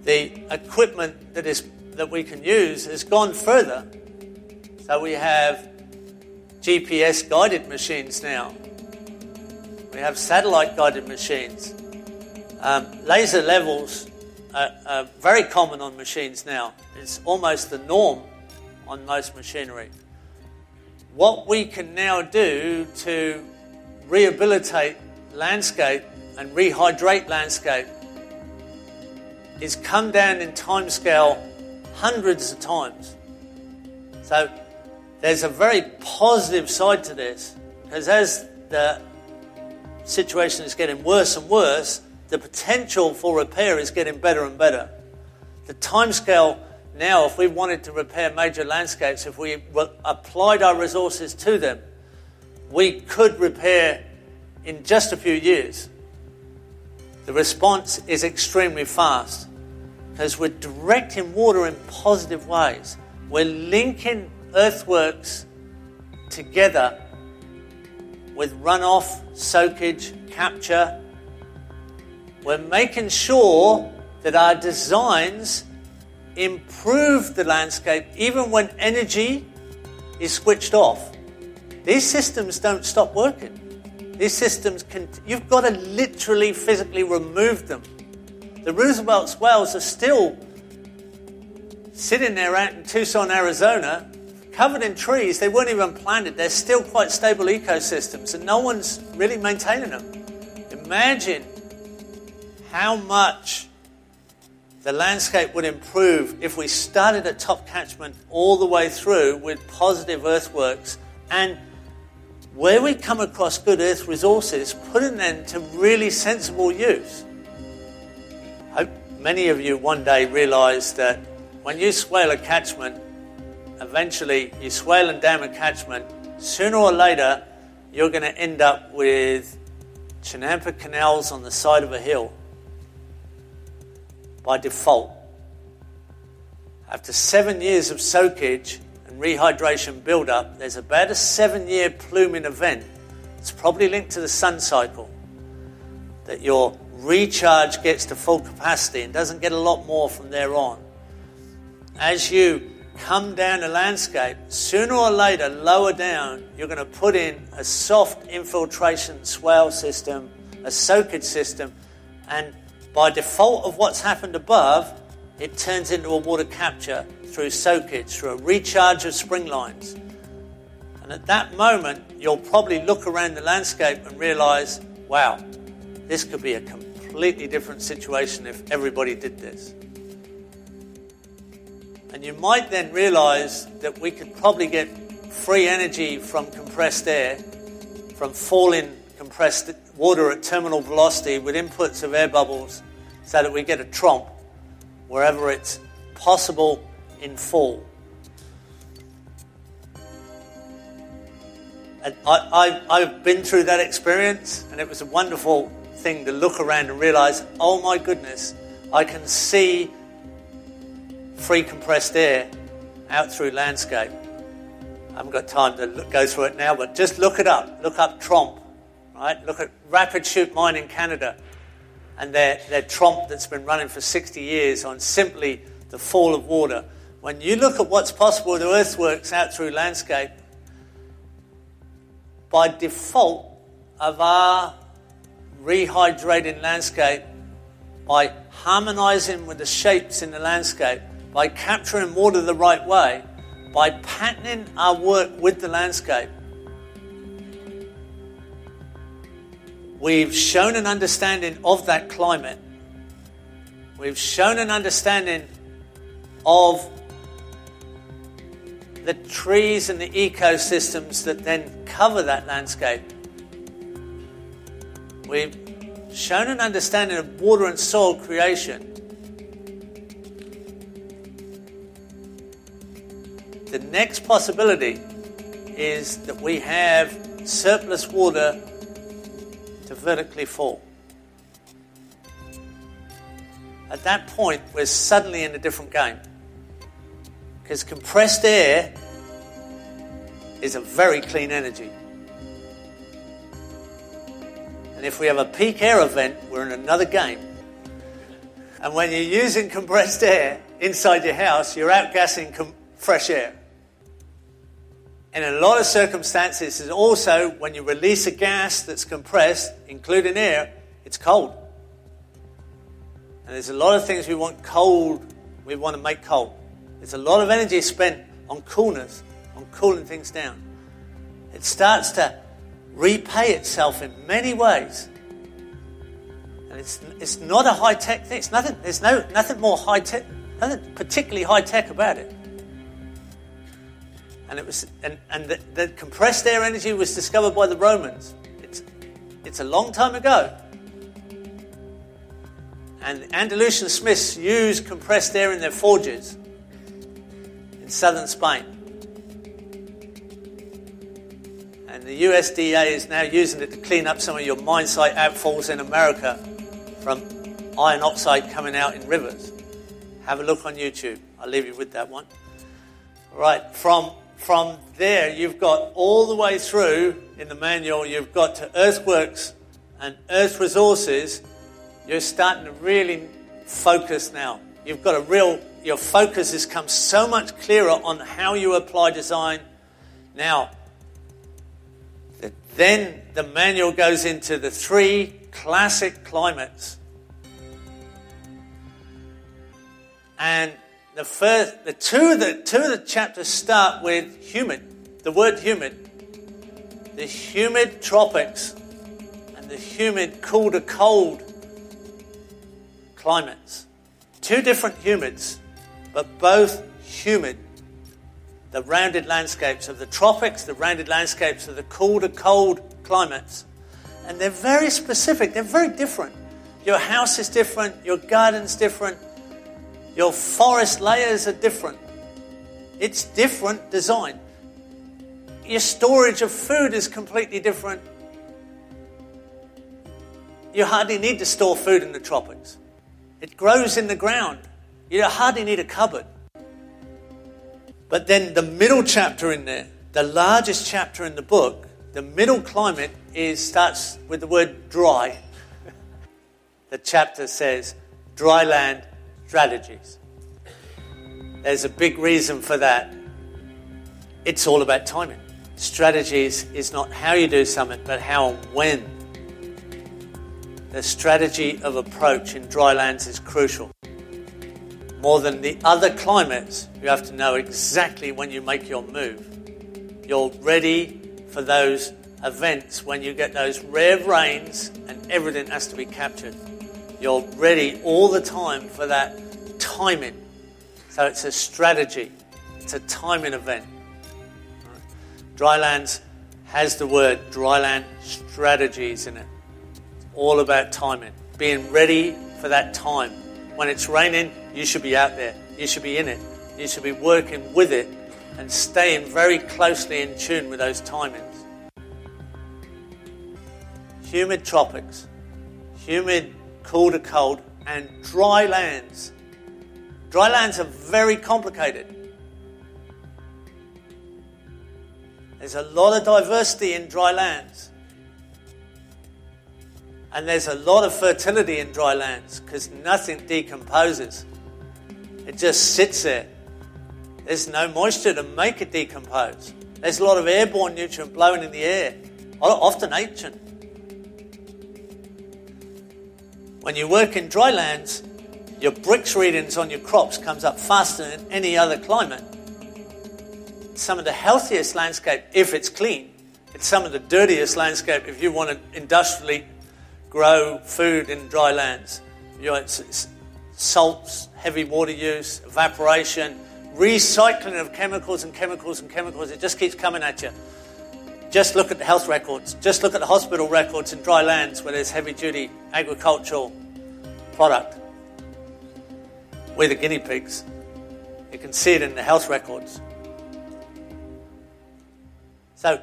Speaker 2: the equipment that is that we can use has gone further. So we have GPS guided machines now. We have satellite guided machines. Um, laser levels are, are very common on machines now. It's almost the norm on most machinery. What we can now do to rehabilitate landscape and rehydrate landscape is come down in time scale hundreds of times. So there's a very positive side to this because as the situation is getting worse and worse, the potential for repair is getting better and better. The timescale now, if we wanted to repair major landscapes, if we applied our resources to them, we could repair in just a few years. The response is extremely fast because we're directing water in positive ways. We're linking earthworks together with runoff, soakage, capture. We're making sure that our designs improve the landscape even when energy is switched off. These systems don't stop working. These systems can, you've got to literally physically remove them. The Roosevelt swales are still sitting there out in Tucson, Arizona, covered in trees. They weren't even planted. They're still quite stable ecosystems, and no one's really maintaining them. Imagine how much the landscape would improve if we started at top catchment all the way through with positive earthworks and where we come across good earth resources, putting them to really sensible use. I hope many of you one day realize that when you swale a catchment, eventually you swale and dam a catchment, sooner or later you're going to end up with chinampa canals on the side of a hill by default. After seven years of soakage rehydration build-up, there's about a seven-year pluming event. It's probably linked to the sun cycle that your recharge gets to full capacity and doesn't get a lot more from there on. As you come down the landscape, sooner or later, lower down, you're going to put in a soft infiltration swale system, a soakage system, and by default of what's happened above, it turns into a water capture through soakage, through a recharge of spring lines. And at that moment, you'll probably look around the landscape and realize, wow, this could be a completely different situation if everybody did this. And you might then realize that we could probably get free energy from compressed air, from falling compressed water at terminal velocity with inputs of air bubbles so that we get a trompe wherever it's possible in fall. And I, I, I've been through that experience, and it was a wonderful thing to look around and realize, oh my goodness, I can see free compressed air out through landscape. I haven't got time to look, go through it now, but just look it up. Look up Trompe, right? Look at Ragged Chute Mine in Canada and their, their Trompe that's been running for 60 years on simply the fall of water. When you look at what's possible with earthworks out through landscape, by default of our rehydrating landscape, by harmonizing with the shapes in the landscape, by capturing water the right way, by patterning our work with the landscape, we've shown an understanding of that climate. We've shown an understanding of the trees and the ecosystems that then cover that landscape. We've shown an understanding of water and soil creation. The next possibility is that we have surplus water to vertically fall. At that point, we're suddenly in a different game. Because compressed air is a very clean energy. And if we have a peak air event, we're in another game. And when you're using compressed air inside your house, you're outgassing com- fresh air. And in a lot of circumstances, is also when you release a gas that's compressed, including air, it's cold. And there's a lot of things we want cold, we want to make cold. There's a lot of energy spent on coolness, on cooling things down. It starts to repay itself in many ways. And it's, it's not a high tech thing. It's nothing, there's no, nothing more high tech, nothing particularly high tech about it. And, it was, and, and the, the compressed air energy was discovered by the Romans. It's, it's a long time ago. And Andalusian smiths used compressed air in their forges in southern Spain. And the USDA is now using it to clean up some of your mine site outfalls in America from iron oxide coming out in rivers. Have a look on YouTube. I'll leave you with that one. Right, from from there, you've got all the way through in the manual, you've got to earthworks and earth resources. You're starting to really focus now. You've got a real, your focus has come so much clearer on how you apply design. Now, then the manual goes into the three classic climates. And the first, the two of the two of the chapters start with humid. The word humid. The humid tropics and the humid cool to cold climates. Two different humids, but both humid. The rounded landscapes of the tropics, the rounded landscapes of the cool to cold climates. And they're very specific, they're very different. Your house is different, your garden's different, your forest layers are different. It's different design. Your storage of food is completely different. You hardly need to store food in the tropics. It grows in the ground. You hardly need a cupboard. But then the middle chapter in there, the largest chapter in the book, the middle climate is starts with the word dry. the chapter says dry land strategies. There's a big reason for that. It's all about timing. Strategies is not how you do something, but how and when. The strategy of approach in dry lands is crucial. More than the other climates, you have to know exactly when you make your move. You're ready for those events when you get those rare rains and everything has to be captured. You're ready all the time for that timing. So it's a strategy, it's a timing event. Drylands has the word dryland strategies in it. It's all about timing, being ready for that time. When it's raining, you should be out there, you should be in it, you should be working with it and staying very closely in tune with those timings. Humid tropics, humid cool to cold, and dry lands. Dry lands are very complicated. There's a lot of diversity in dry lands. And there's a lot of fertility in dry lands because nothing decomposes. It just sits there. There's no moisture to make it decompose. There's a lot of airborne nutrient blowing in the air, often ancient. When you work in dry lands, your Brix readings on your crops comes up faster than any other climate. Some of the healthiest landscape if it's clean. It's some of the dirtiest landscape if you want to industrially grow food in dry lands. You know, it's, it's salts, heavy water use, evaporation, recycling of chemicals and chemicals and chemicals. It just keeps coming at you. Just look at the health records. Just look at the hospital records in dry lands where there's heavy duty agricultural product. We're the guinea pigs. You can see it in the health records. So,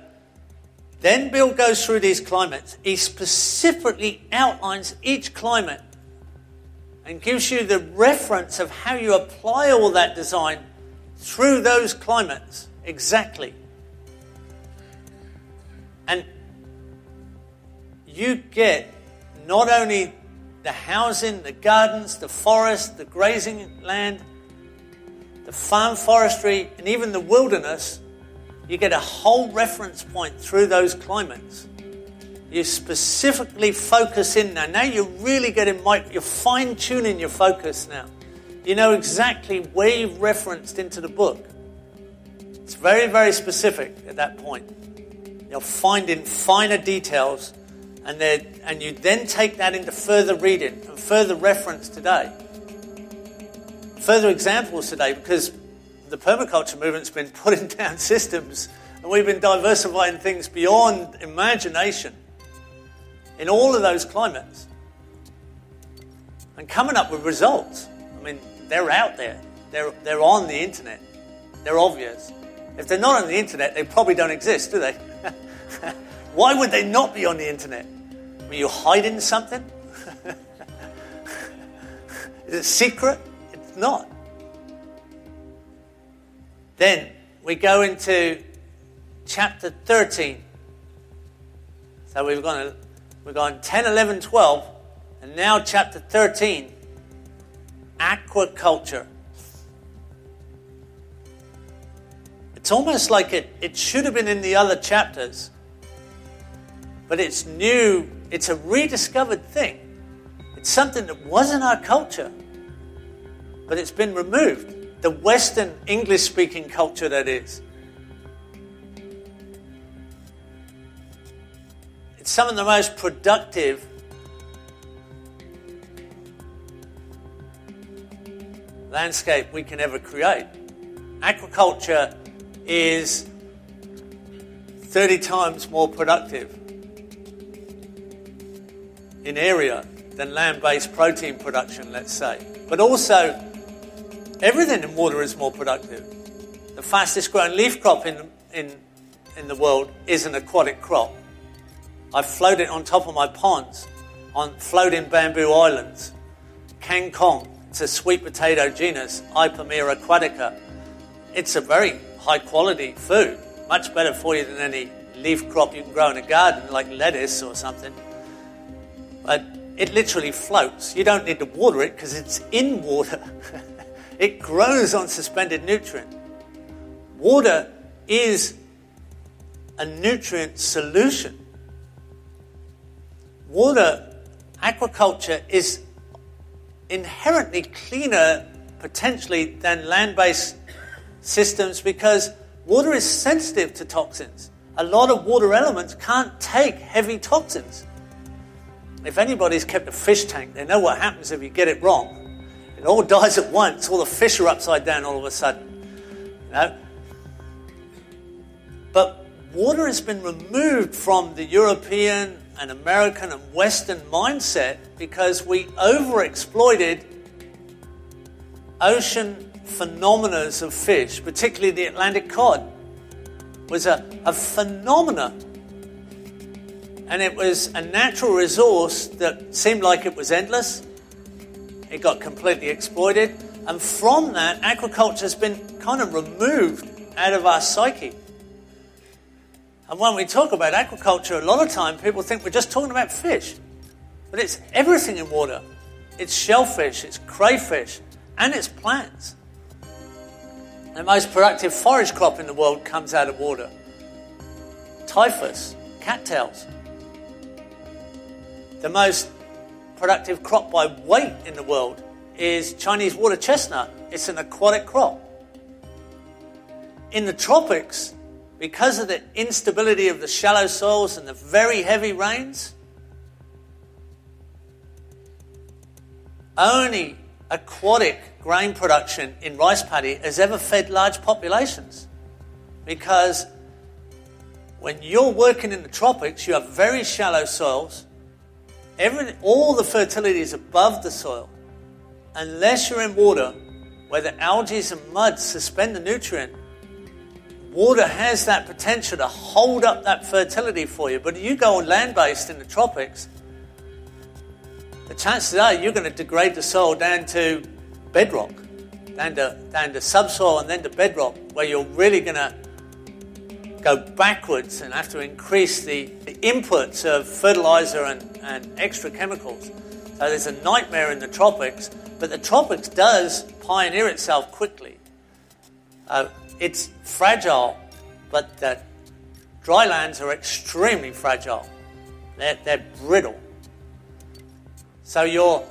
Speaker 2: then Bill goes through these climates. He specifically outlines each climate and gives you the reference of how you apply all that design through those climates exactly. And you get not only the housing, the gardens, the forest, the grazing land, the farm forestry, and even the wilderness, you get a whole reference point through those climates. You specifically focus in now. Now you're really getting, you're fine tuning your focus now. You know exactly where you've referenced into the book. It's very, very specific at that point. You're finding finer details, and, and you then take that into further reading and further reference today. Further examples today, because the permaculture movement's been putting down systems, and we've been diversifying things beyond imagination in all of those climates and coming up with results. I mean, they're out there. They're, they're on the internet. They're obvious. If they're not on the internet, they probably don't exist, do they? Why would they not be on the internet? Are you hiding something? Is it secret? It's not. Then we go into chapter 13. So we've gone, we've gone 10, 11, 12, and now chapter 13 aquaculture. It's almost like it, it should have been in the other chapters, but it's new, it's a rediscovered thing. It's something that wasn't our culture, but it's been removed. The Western English speaking culture, that is. It's some of the most productive landscape we can ever create. Aquaculture is 30 times more productive in area than land based protein production, let's say. But also, everything in water is more productive. The fastest growing leaf crop in, in, in the world is an aquatic crop. I float it on top of my ponds on floating bamboo islands. Kangkong, it's a sweet potato genus, Ipomoea aquatica. It's a very high quality food, much better for you than any leaf crop you can grow in a garden, like lettuce or something. But it literally floats. You don't need to water it because it's in water. it grows on suspended nutrient. Water is a nutrient solution. Water, aquaculture is inherently cleaner potentially than land based systems because water is sensitive to toxins. A lot of water elements can't take heavy toxins. If anybody's kept a fish tank, they know what happens if you get it wrong. It all dies at once, all the fish are upside down all of a sudden. You know? But water has been removed from the European an American and Western mindset because we overexploited ocean phenomena of fish, particularly the Atlantic cod, was a, a phenomena. And it was a natural resource that seemed like it was endless. It got completely exploited. And from that, aquaculture has been kind of removed out of our psyche. And when we talk about aquaculture, a lot of time people think we're just talking about fish. But it's everything in water. It's shellfish, it's crayfish, and it's plants. The most productive forage crop in the world comes out of water. Typha, cattails. The most productive crop by weight in the world is Chinese water chestnut. It's an aquatic crop. In the tropics, because of the instability of the shallow soils and the very heavy rains, only aquatic grain production in rice paddy has ever fed large populations. Because when you're working in the tropics, you have very shallow soils. Every, all the fertility is above the soil unless you're in water where the algae and mud suspend the nutrient, water has that potential to hold up that fertility for you. But if you go on land based in the tropics, the chances are you're going to degrade the soil down to bedrock, down to, down to subsoil and then to bedrock, where you're really going to go backwards and have to increase the, the inputs of fertilizer and, and extra chemicals. So there's a nightmare in the tropics but the tropics does pioneer itself quickly. Uh, it's fragile, but the dry lands are extremely fragile. They're, they're brittle. So your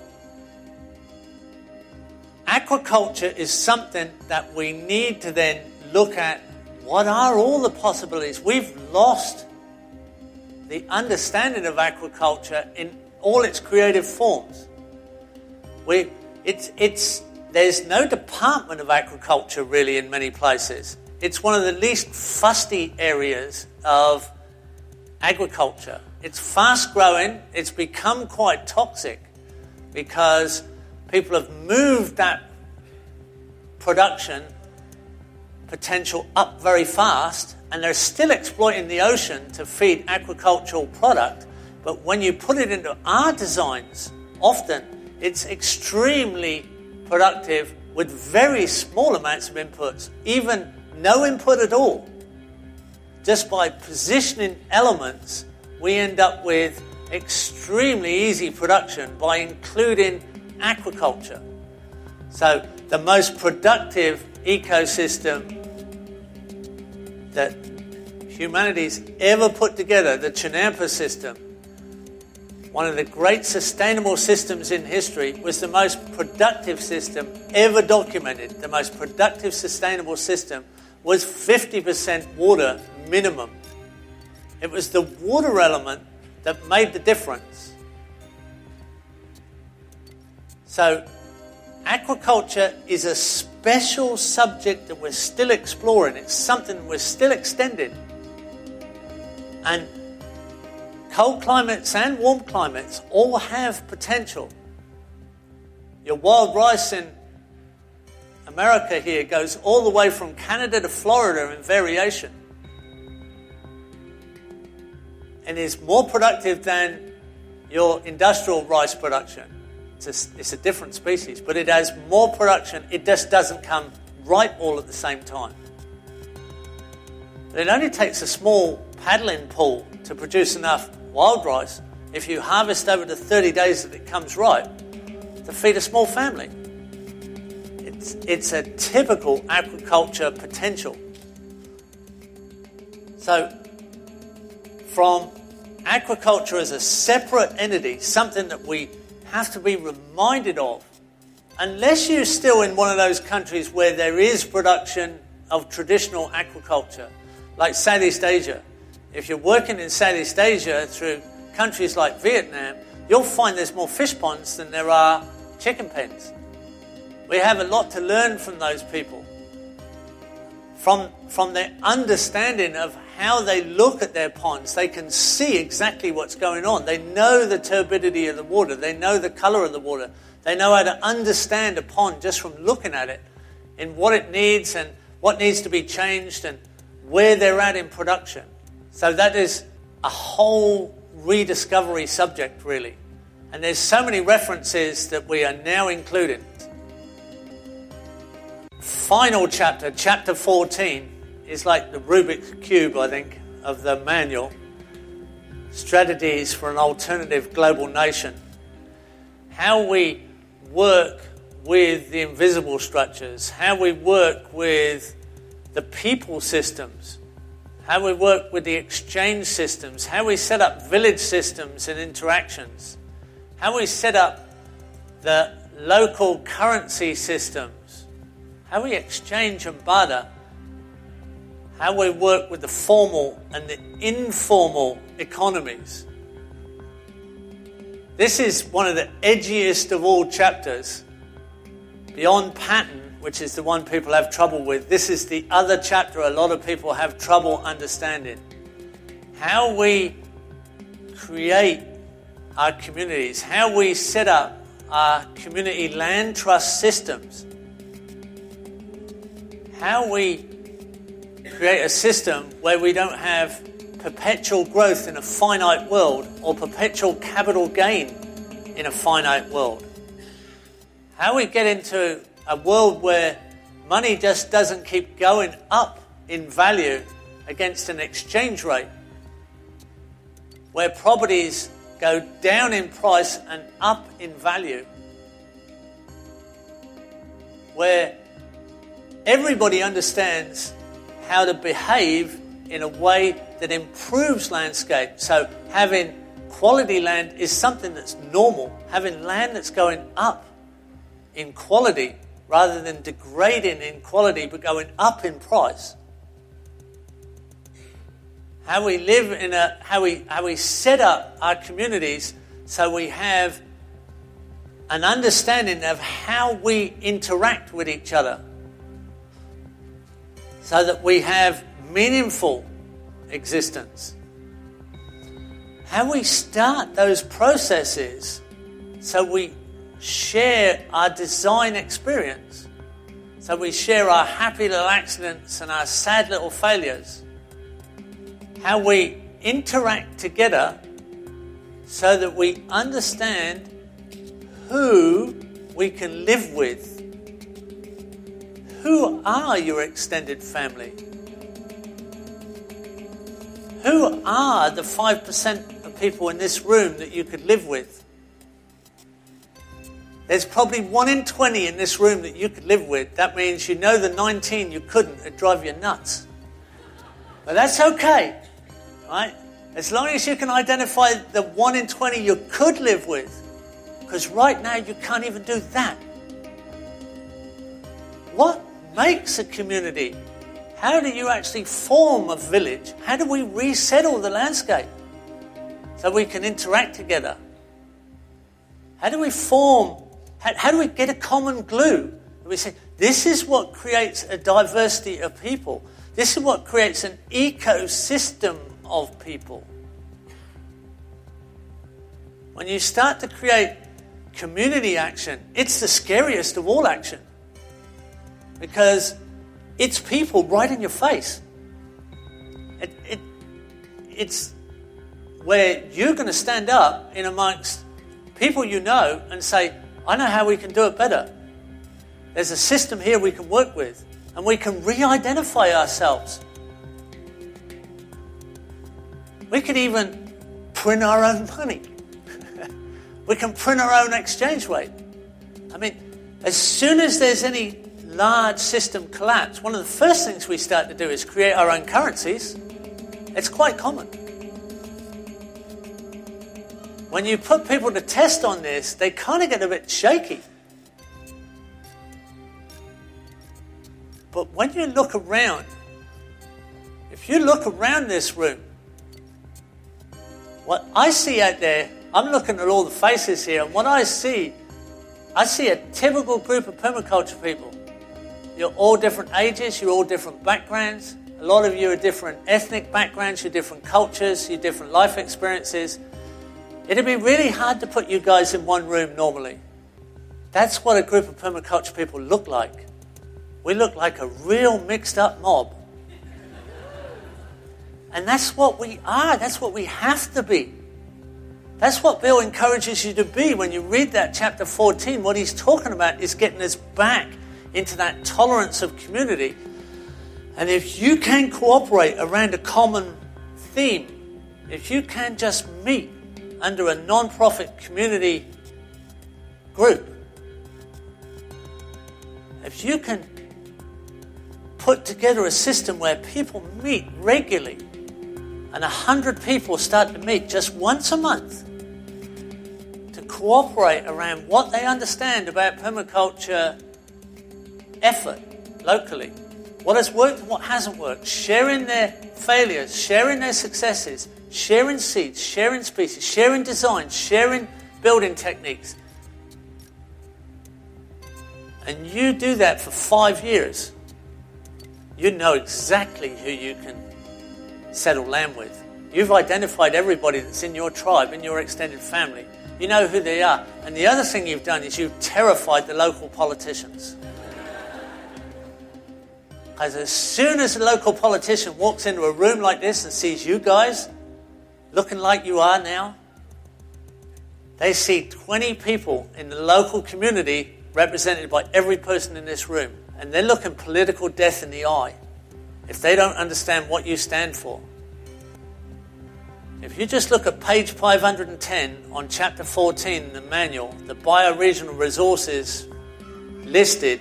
Speaker 2: aquaculture is something that we need to then look at what are all the possibilities. We've lost the understanding of aquaculture in all its creative forms. We, it's, it's, there's no department of agriculture really in many places. It's one of the least fusty areas of agriculture. It's fast growing, it's become quite toxic because people have moved that production potential up very fast and they're still exploiting the ocean to feed agricultural product. But when you put it into our designs, often it's extremely productive with very small amounts of inputs, even no input at all. Just by positioning elements, we end up with extremely easy production by including aquaculture. So, the most productive ecosystem that humanity's ever put together, the Chinampa system, one of the great sustainable systems in history, was the most productive system ever documented. The most productive sustainable system was 50% water minimum. It was the water element that made the difference. So, aquaculture is a special subject that we're still exploring. It's something we're still extending. And Cold climates and warm climates all have potential. Your wild rice in America here goes all the way from Canada to Florida in variation and is more productive than your industrial rice production. It's a, it's a different species, but it has more production. It just doesn't come ripe all at the same time. But it only takes a small paddling pool to produce enough wild rice, if you harvest over the 30 days that it comes ripe, to feed a small family. It's, it's a typical aquaculture potential. So, from aquaculture as a separate entity, something that we have to be reminded of, unless you're still in one of those countries where there is production of traditional aquaculture, like Southeast Asia, if you're working in Southeast Asia through countries like Vietnam, you'll find there's more fish ponds than there are chicken pens. We have a lot to learn from those people. From, from their understanding of how they look at their ponds, they can see exactly what's going on. They know the turbidity of the water, they know the color of the water, they know how to understand a pond just from looking at it and what it needs and what needs to be changed and where they're at in production. So that is a whole rediscovery subject, really. And there's so many references that we are now including. final chapter, chapter 14, is like the Rubik's Cube, I think, of the manual Strategies for an Alternative Global Nation. How we work with the invisible structures, how we work with the people systems, how we work with the exchange systems, how we set up village systems and interactions, how we set up the local currency systems, how we exchange and barter, how we work with the formal and the informal economies. This is one of the edgiest of all chapters. Beyond pattern, which is the one people have trouble with, this is the other chapter a lot of people have trouble understanding. How we create our communities, how we set up our community land trust systems, how we create a system where we don't have perpetual growth in a finite world or perpetual capital gain in a finite world. How we get into a world where money just doesn't keep going up in value against an exchange rate, where properties go down in price and up in value, where everybody understands how to behave in a way that improves landscape. So having quality land is something that's normal. Having land that's going up in quality rather than degrading in quality but going up in price. How we live in a how we how we set up our communities so we have an understanding of how we interact with each other so that we have meaningful existence. How we start those processes so we share our design experience, so we share our happy little accidents and our sad little failures. How we interact together so that we understand who we can live with. Who are your extended family? Who are the 5% of people in this room that you could live with? There's probably 1 in 20 in this room that you could live with. That means you know the 19 you couldn't. It'd drive you nuts. But that's okay, right? As long as you can identify the 1 in 20 you could live with. Because right now you can't even do that. What makes a community? How do you actually form a village? How do we resettle the landscape so we can interact together? How do we form, how, how do we get a common glue? We say, this is what creates a diversity of people. This is what creates an ecosystem of people. When you start to create community action, it's the scariest of all action. Because it's people right in your face. It, it, it's where you're going to stand up in amongst people you know and say, I know how we can do it better. There's a system here we can work with, and we can re identify ourselves. We can even print our own money. we can print our own exchange rate. I mean, as soon as there's any large system collapse, one of the first things we start to do is create our own currencies. It's quite common. When you put people to test on this, they kind of get a bit shaky. But when you look around, if you look around this room, what I see out there, I'm looking at all the faces here, and what I see, I see a typical group of permaculture people. You're all different ages, you're all different backgrounds. A lot of you are different ethnic backgrounds, you're different cultures, you're different life experiences. It'd be really hard to put you guys in one room normally. That's what a group of permaculture people look like. We look like a real mixed up mob. And that's what we are. That's what we have to be. That's what Bill encourages you to be when you read that chapter 14. What he's talking about is getting us back into that tolerance of community. And if you can cooperate around a common theme, if you can just meet under a non profit community group, if you can put together a system where people meet regularly and a hundred people start to meet just once a month to cooperate around what they understand about permaculture effort locally, what has worked and what hasn't worked, sharing their failures, sharing their successes, sharing seeds, sharing species, sharing designs, sharing building techniques. And you do that for five years, you know exactly who you can settle land with. You've identified everybody that's in your tribe, in your extended family. You know who they are. And the other thing you've done is you've terrified the local politicians. Because as soon as a local politician walks into a room like this and sees you guys looking like you are now, they see 20 people in the local community represented by every person in this room. And they're looking political death in the eye if they don't understand what you stand for. If you just look at page 510 on chapter 14 in the manual, the bioregional resources listed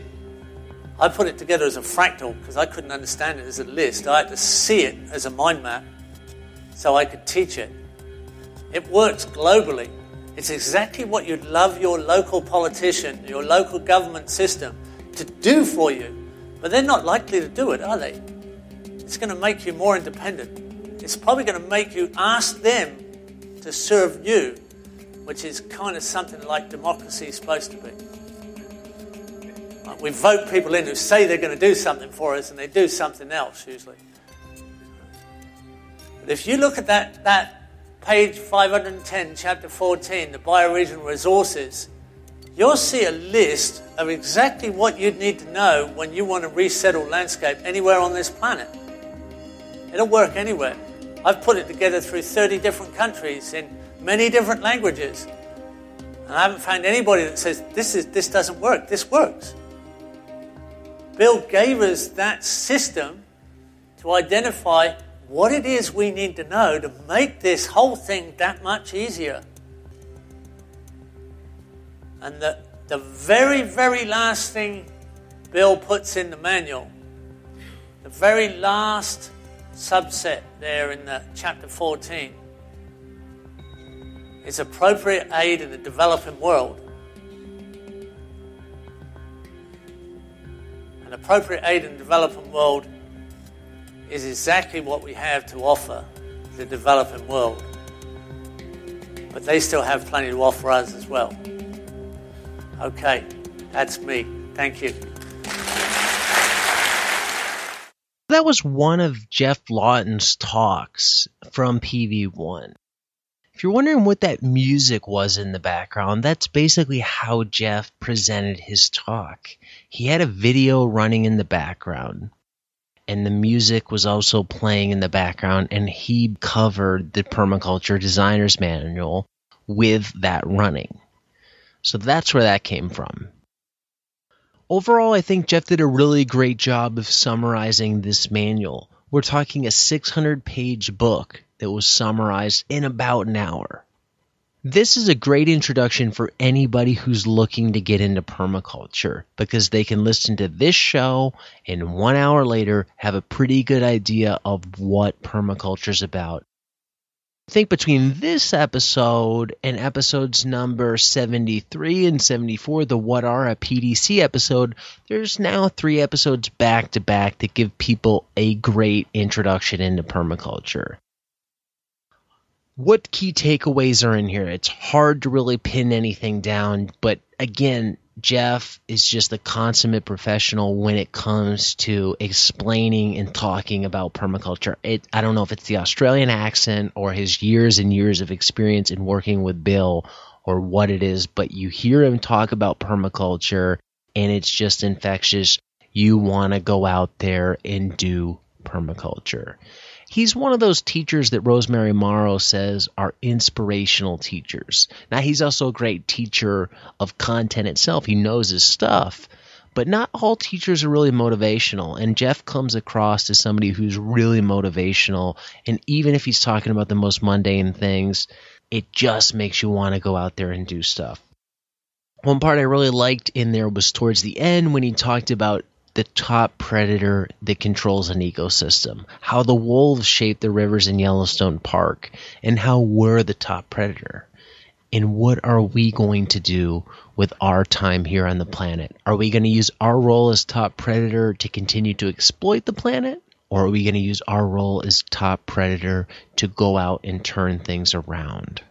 Speaker 2: I put it together as a fractal because I couldn't understand it as a list. I had to see it as a mind map so I could teach it. It works globally. It's exactly what you'd love your local politician, your local government system to do for you. But they're not likely to do it, are they? It's going to make you more independent. It's probably going to make you ask them to serve you, which is kind of something like democracy is supposed to be. We vote people in who say they're going to do something for us and they do something else usually. But if you look at that, that page 510, chapter 14, the bioregional resources, you'll see a list of exactly what you'd need to know when you want to resettle landscape anywhere on this planet. It'll work anywhere. I've put it together through 30 different countries in many different languages. And I haven't found anybody that says this is this doesn't work. This works. Bill gave us that system to identify what it is we need to know to make this whole thing that much easier. And the, the very, very last thing Bill puts in the manual, the very last subset there in the chapter 14, is appropriate aid in the developing world. And appropriate aid in the developing world is exactly what we have to offer the developing world. But they still have plenty to offer us as well. Okay, that's me. Thank you.
Speaker 1: That was one of Geoff Lawton's talks from PV1. If you're wondering what that music was in the background, that's basically how Geoff presented his talk. He had a video running in the background, and the music was also playing in the background, and he covered the Permaculture Designer's Manual with that running. So that's where that came from. Overall, I think Geoff did a really great job of summarizing this manual. We're talking a 600 page book that was summarized in about an hour. This is a great introduction for anybody who's looking to get into permaculture because they can listen to this show and one hour later have a pretty good idea of what permaculture is about. I think between this episode and episodes number 73 and 74, the What Are a PDC episode, there's now three episodes back to back that give people a great introduction into permaculture what key takeaways are in here? It's hard to really pin anything down, but again, Geoff is just a consummate professional when it comes to explaining and talking about permaculture. It, I don't know if it's the Australian accent or his years and years of experience in working with Bill or what it is, but you hear him talk about permaculture and it's just infectious. You want to go out there and do permaculture he's one of those teachers that Rosemary Morrow says are inspirational teachers. Now, he's also a great teacher of content itself. He knows his stuff, But not all teachers are really motivational, and Geoff comes across as somebody who's really motivational. And even if he's talking about the most mundane things, it just makes you want to go out there and do stuff. One part I really liked in there was towards the end when he talked about the top predator that controls an ecosystem, how the wolves shape the rivers in Yellowstone Park, and how we're the top predator. And what are we going to do with our time here on the planet? Are we going to use our role as top predator to continue to exploit the planet? Or are we going to use our role as top predator to go out and turn things around?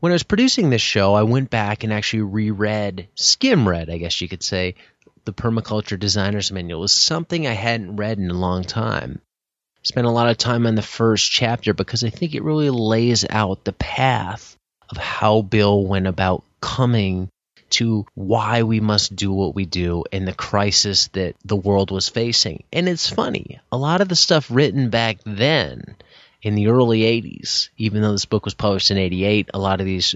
Speaker 1: When I was producing this show, I went back and actually reread, skim read, I guess you could say, the Permaculture Designer's Manual. Was something I hadn't read in a long time. Spent a lot of time on the first chapter because I think it really lays out the path of how Bill went about coming to why we must do what we do and the crisis that the world was facing. And it's funny, a lot of the stuff written back then in the early 80s, even though this book was published in 88, a lot of these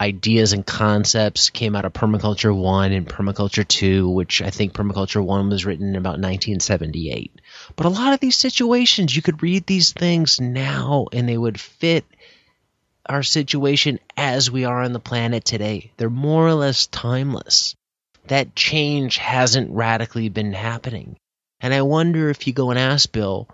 Speaker 1: ideas and concepts came out of Permaculture 1 and Permaculture 2, which I think Permaculture 1 was written in about 1978. But a lot of these situations, you could read these things now and they would fit our situation as we are on the planet today. They're more or less timeless. That change hasn't radically been happening. And I wonder if you go and ask Bill,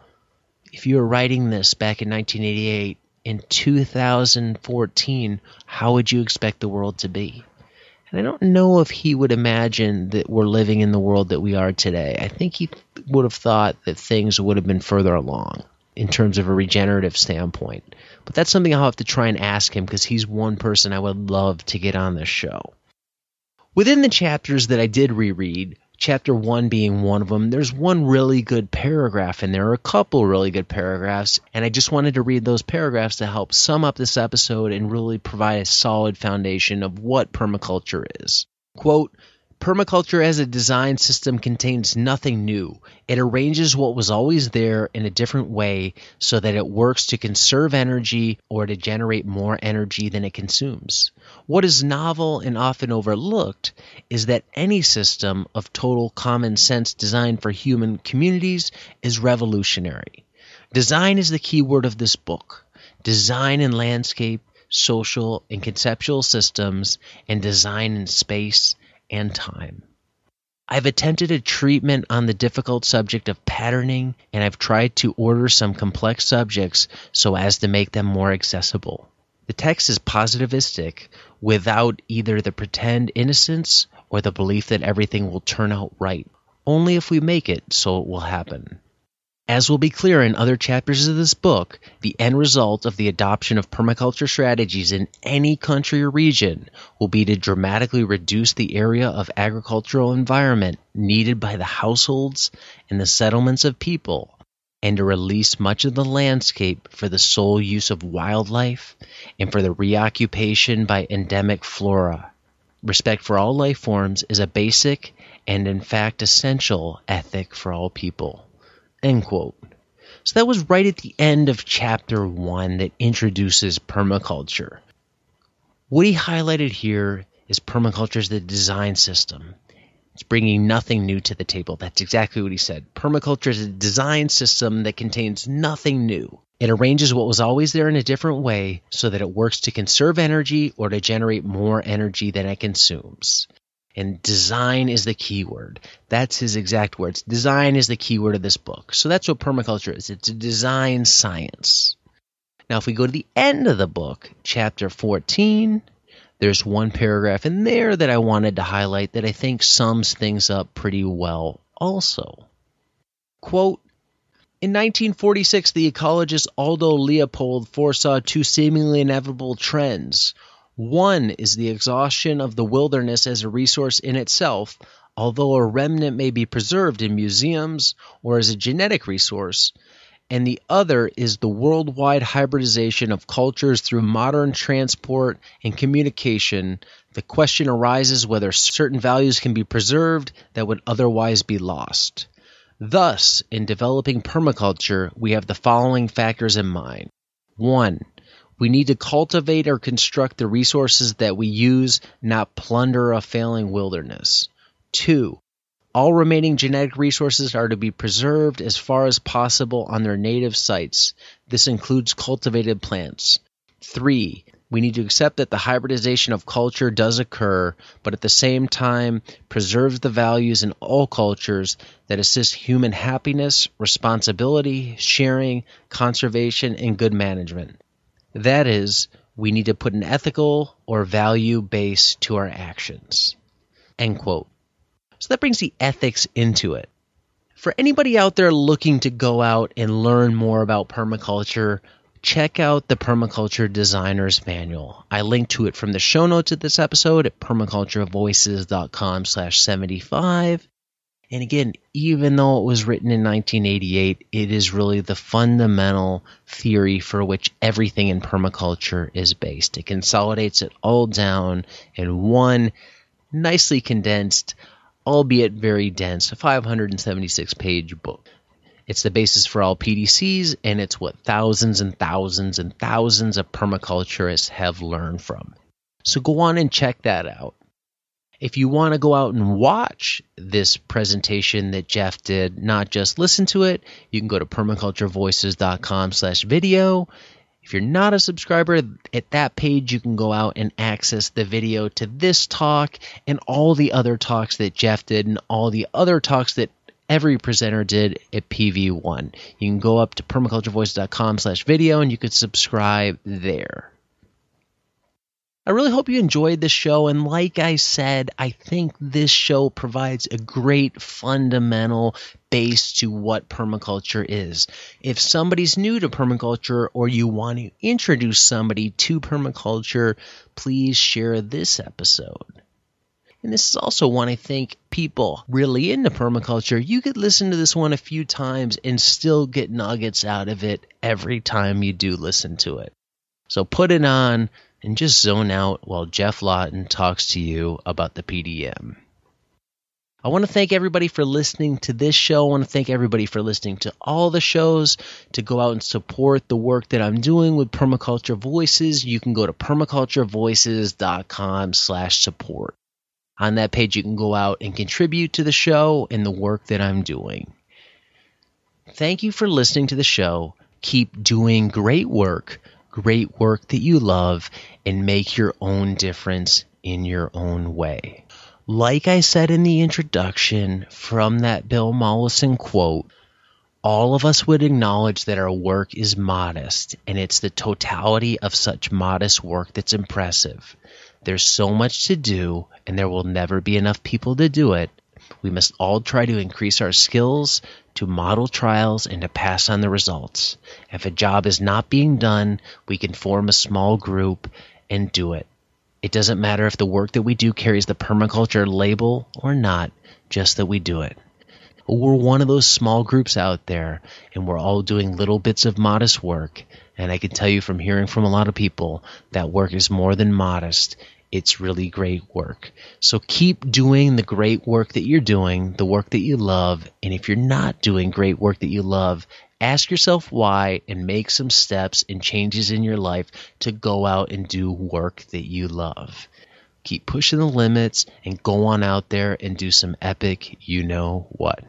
Speaker 1: if you were writing this back in 1988, in 2014, how would you expect the world to be? And I don't know if he would imagine that we're living in the world that we are today. I think he would have thought that things would have been further along in terms of a regenerative standpoint. But that's something I'll have to try and ask him because he's one person I would love to get on this show. Within the chapters that I did reread, chapter one being one of them, there's one really good paragraph and there are a couple really good paragraphs, and I just wanted to read those paragraphs to help sum up this episode and really provide a solid foundation of what permaculture is. Quote, Permaculture as a design system contains nothing new. It arranges what was always there in a different way so that it works to conserve energy or to generate more energy than it consumes. What is novel and often overlooked is that any system of total common sense designed for human communities is revolutionary. Design is the key word of this book. Design in landscape, social and conceptual systems, and design in space and time. I've attempted a treatment on the difficult subject of patterning, and I've tried to order some complex subjects so as to make them more accessible. The text is positivistic without either the pretend innocence or the belief that everything will turn out right. Only if we make it so it will happen. As will be clear in other chapters of this book, the end result of the adoption of permaculture strategies in any country or region will be to dramatically reduce the area of agricultural environment needed by the households and the settlements of people, and to release much of the landscape for the sole use of wildlife and for the reoccupation by endemic flora. Respect for all life forms is a basic and, in fact, essential ethic for all people. End quote. So that was right at the end of chapter one that introduces permaculture. What he highlighted here is permaculture is the design system. It's bringing nothing new to the table. That's exactly what he said. Permaculture is a design system that contains nothing new. It arranges what was always there in a different way so that it works to conserve energy or to generate more energy than it consumes. And design is the key word. That's his exact words. Design is the key word of this book. So that's what permaculture is. It's a design science. Now, if we go to the end of the book, chapter 14, there's one paragraph in there that I wanted to highlight that I think sums things up pretty well also. Quote, in 1946, the ecologist Aldo Leopold foresaw two seemingly inevitable trends. One is the exhaustion of the wilderness as a resource in itself, although a remnant may be preserved in museums or as a genetic resource, and the other is the worldwide hybridization of cultures through modern transport and communication. The question arises whether certain values can be preserved that would otherwise be lost. Thus, in developing permaculture, we have the following factors in mind. 1. We need to cultivate or construct the resources that we use, not plunder a failing wilderness. Two, all remaining genetic resources are to be preserved as far as possible on their native sites. This includes cultivated plants. Three, we need to accept that the hybridization of culture does occur, but at the same time preserves the values in all cultures that assist human happiness, responsibility, sharing, conservation, and good management. That is, we need to put an ethical or value base to our actions. End quote. So that brings the ethics into it. For anybody out there looking to go out and learn more about permaculture, check out the Permaculture Designer's Manual. I link to it from the show notes of this episode at permaculturevoices.com slash 75. And again, even though it was written in 1988, it is really the fundamental theory for which everything in permaculture is based. It consolidates it all down in one nicely condensed, albeit very dense, 576 page book. It's the basis for all PDCs, and it's what thousands and thousands and thousands of permaculturists have learned from. So go on and check that out. If you want to go out and watch this presentation that Geoff did, not just listen to it, you can go to permaculturevoices.com slash video. If you're not a subscriber, at that page you can go out and access the video to this talk and all the other talks that Geoff did and all the other talks that every presenter did at PV1. You can go up to permaculturevoice.com slash video and you could subscribe there. I really hope you enjoyed this show. And like I said, I think this show provides a great fundamental base to what permaculture is. If somebody's new to permaculture or you want to introduce somebody to permaculture, please share this episode. And this is also one I think people really into permaculture, you could listen to this one a few times and still get nuggets out of it every time you do listen to it. So put it on and just zone out while Geoff Lawton talks to you about the PDM. I want to thank everybody for listening to this show. I want to thank everybody for listening to all the shows. To go out and support the work that I'm doing with Permaculture Voices, you can go to permaculturevoices.com slash support. On that page, you can go out and contribute to the show and the work that I'm doing. Thank you for listening to the show. Keep doing great work, great work that you love, and make your own difference in your own way. Like I said in the introduction from that Bill Mollison quote, all of us would acknowledge that our work is modest, and it's the totality of such modest work that's impressive. There's so much to do, and there will never be enough people to do it. We must all try to increase our skills, to model trials, and to pass on the results. If a job is not being done, we can form a small group and do it. It doesn't matter if the work that we do carries the permaculture label or not, just that we do it. We're one of those small groups out there, and we're all doing little bits of modest work. And I can tell you from hearing from a lot of people that work is more than modest. It's really great work. So keep doing the great work that you're doing, the work that you love. And if you're not doing great work that you love, ask yourself why and make some steps and changes in your life to go out and do work that you love. Keep pushing the limits and go on out there and do some epic, you know what.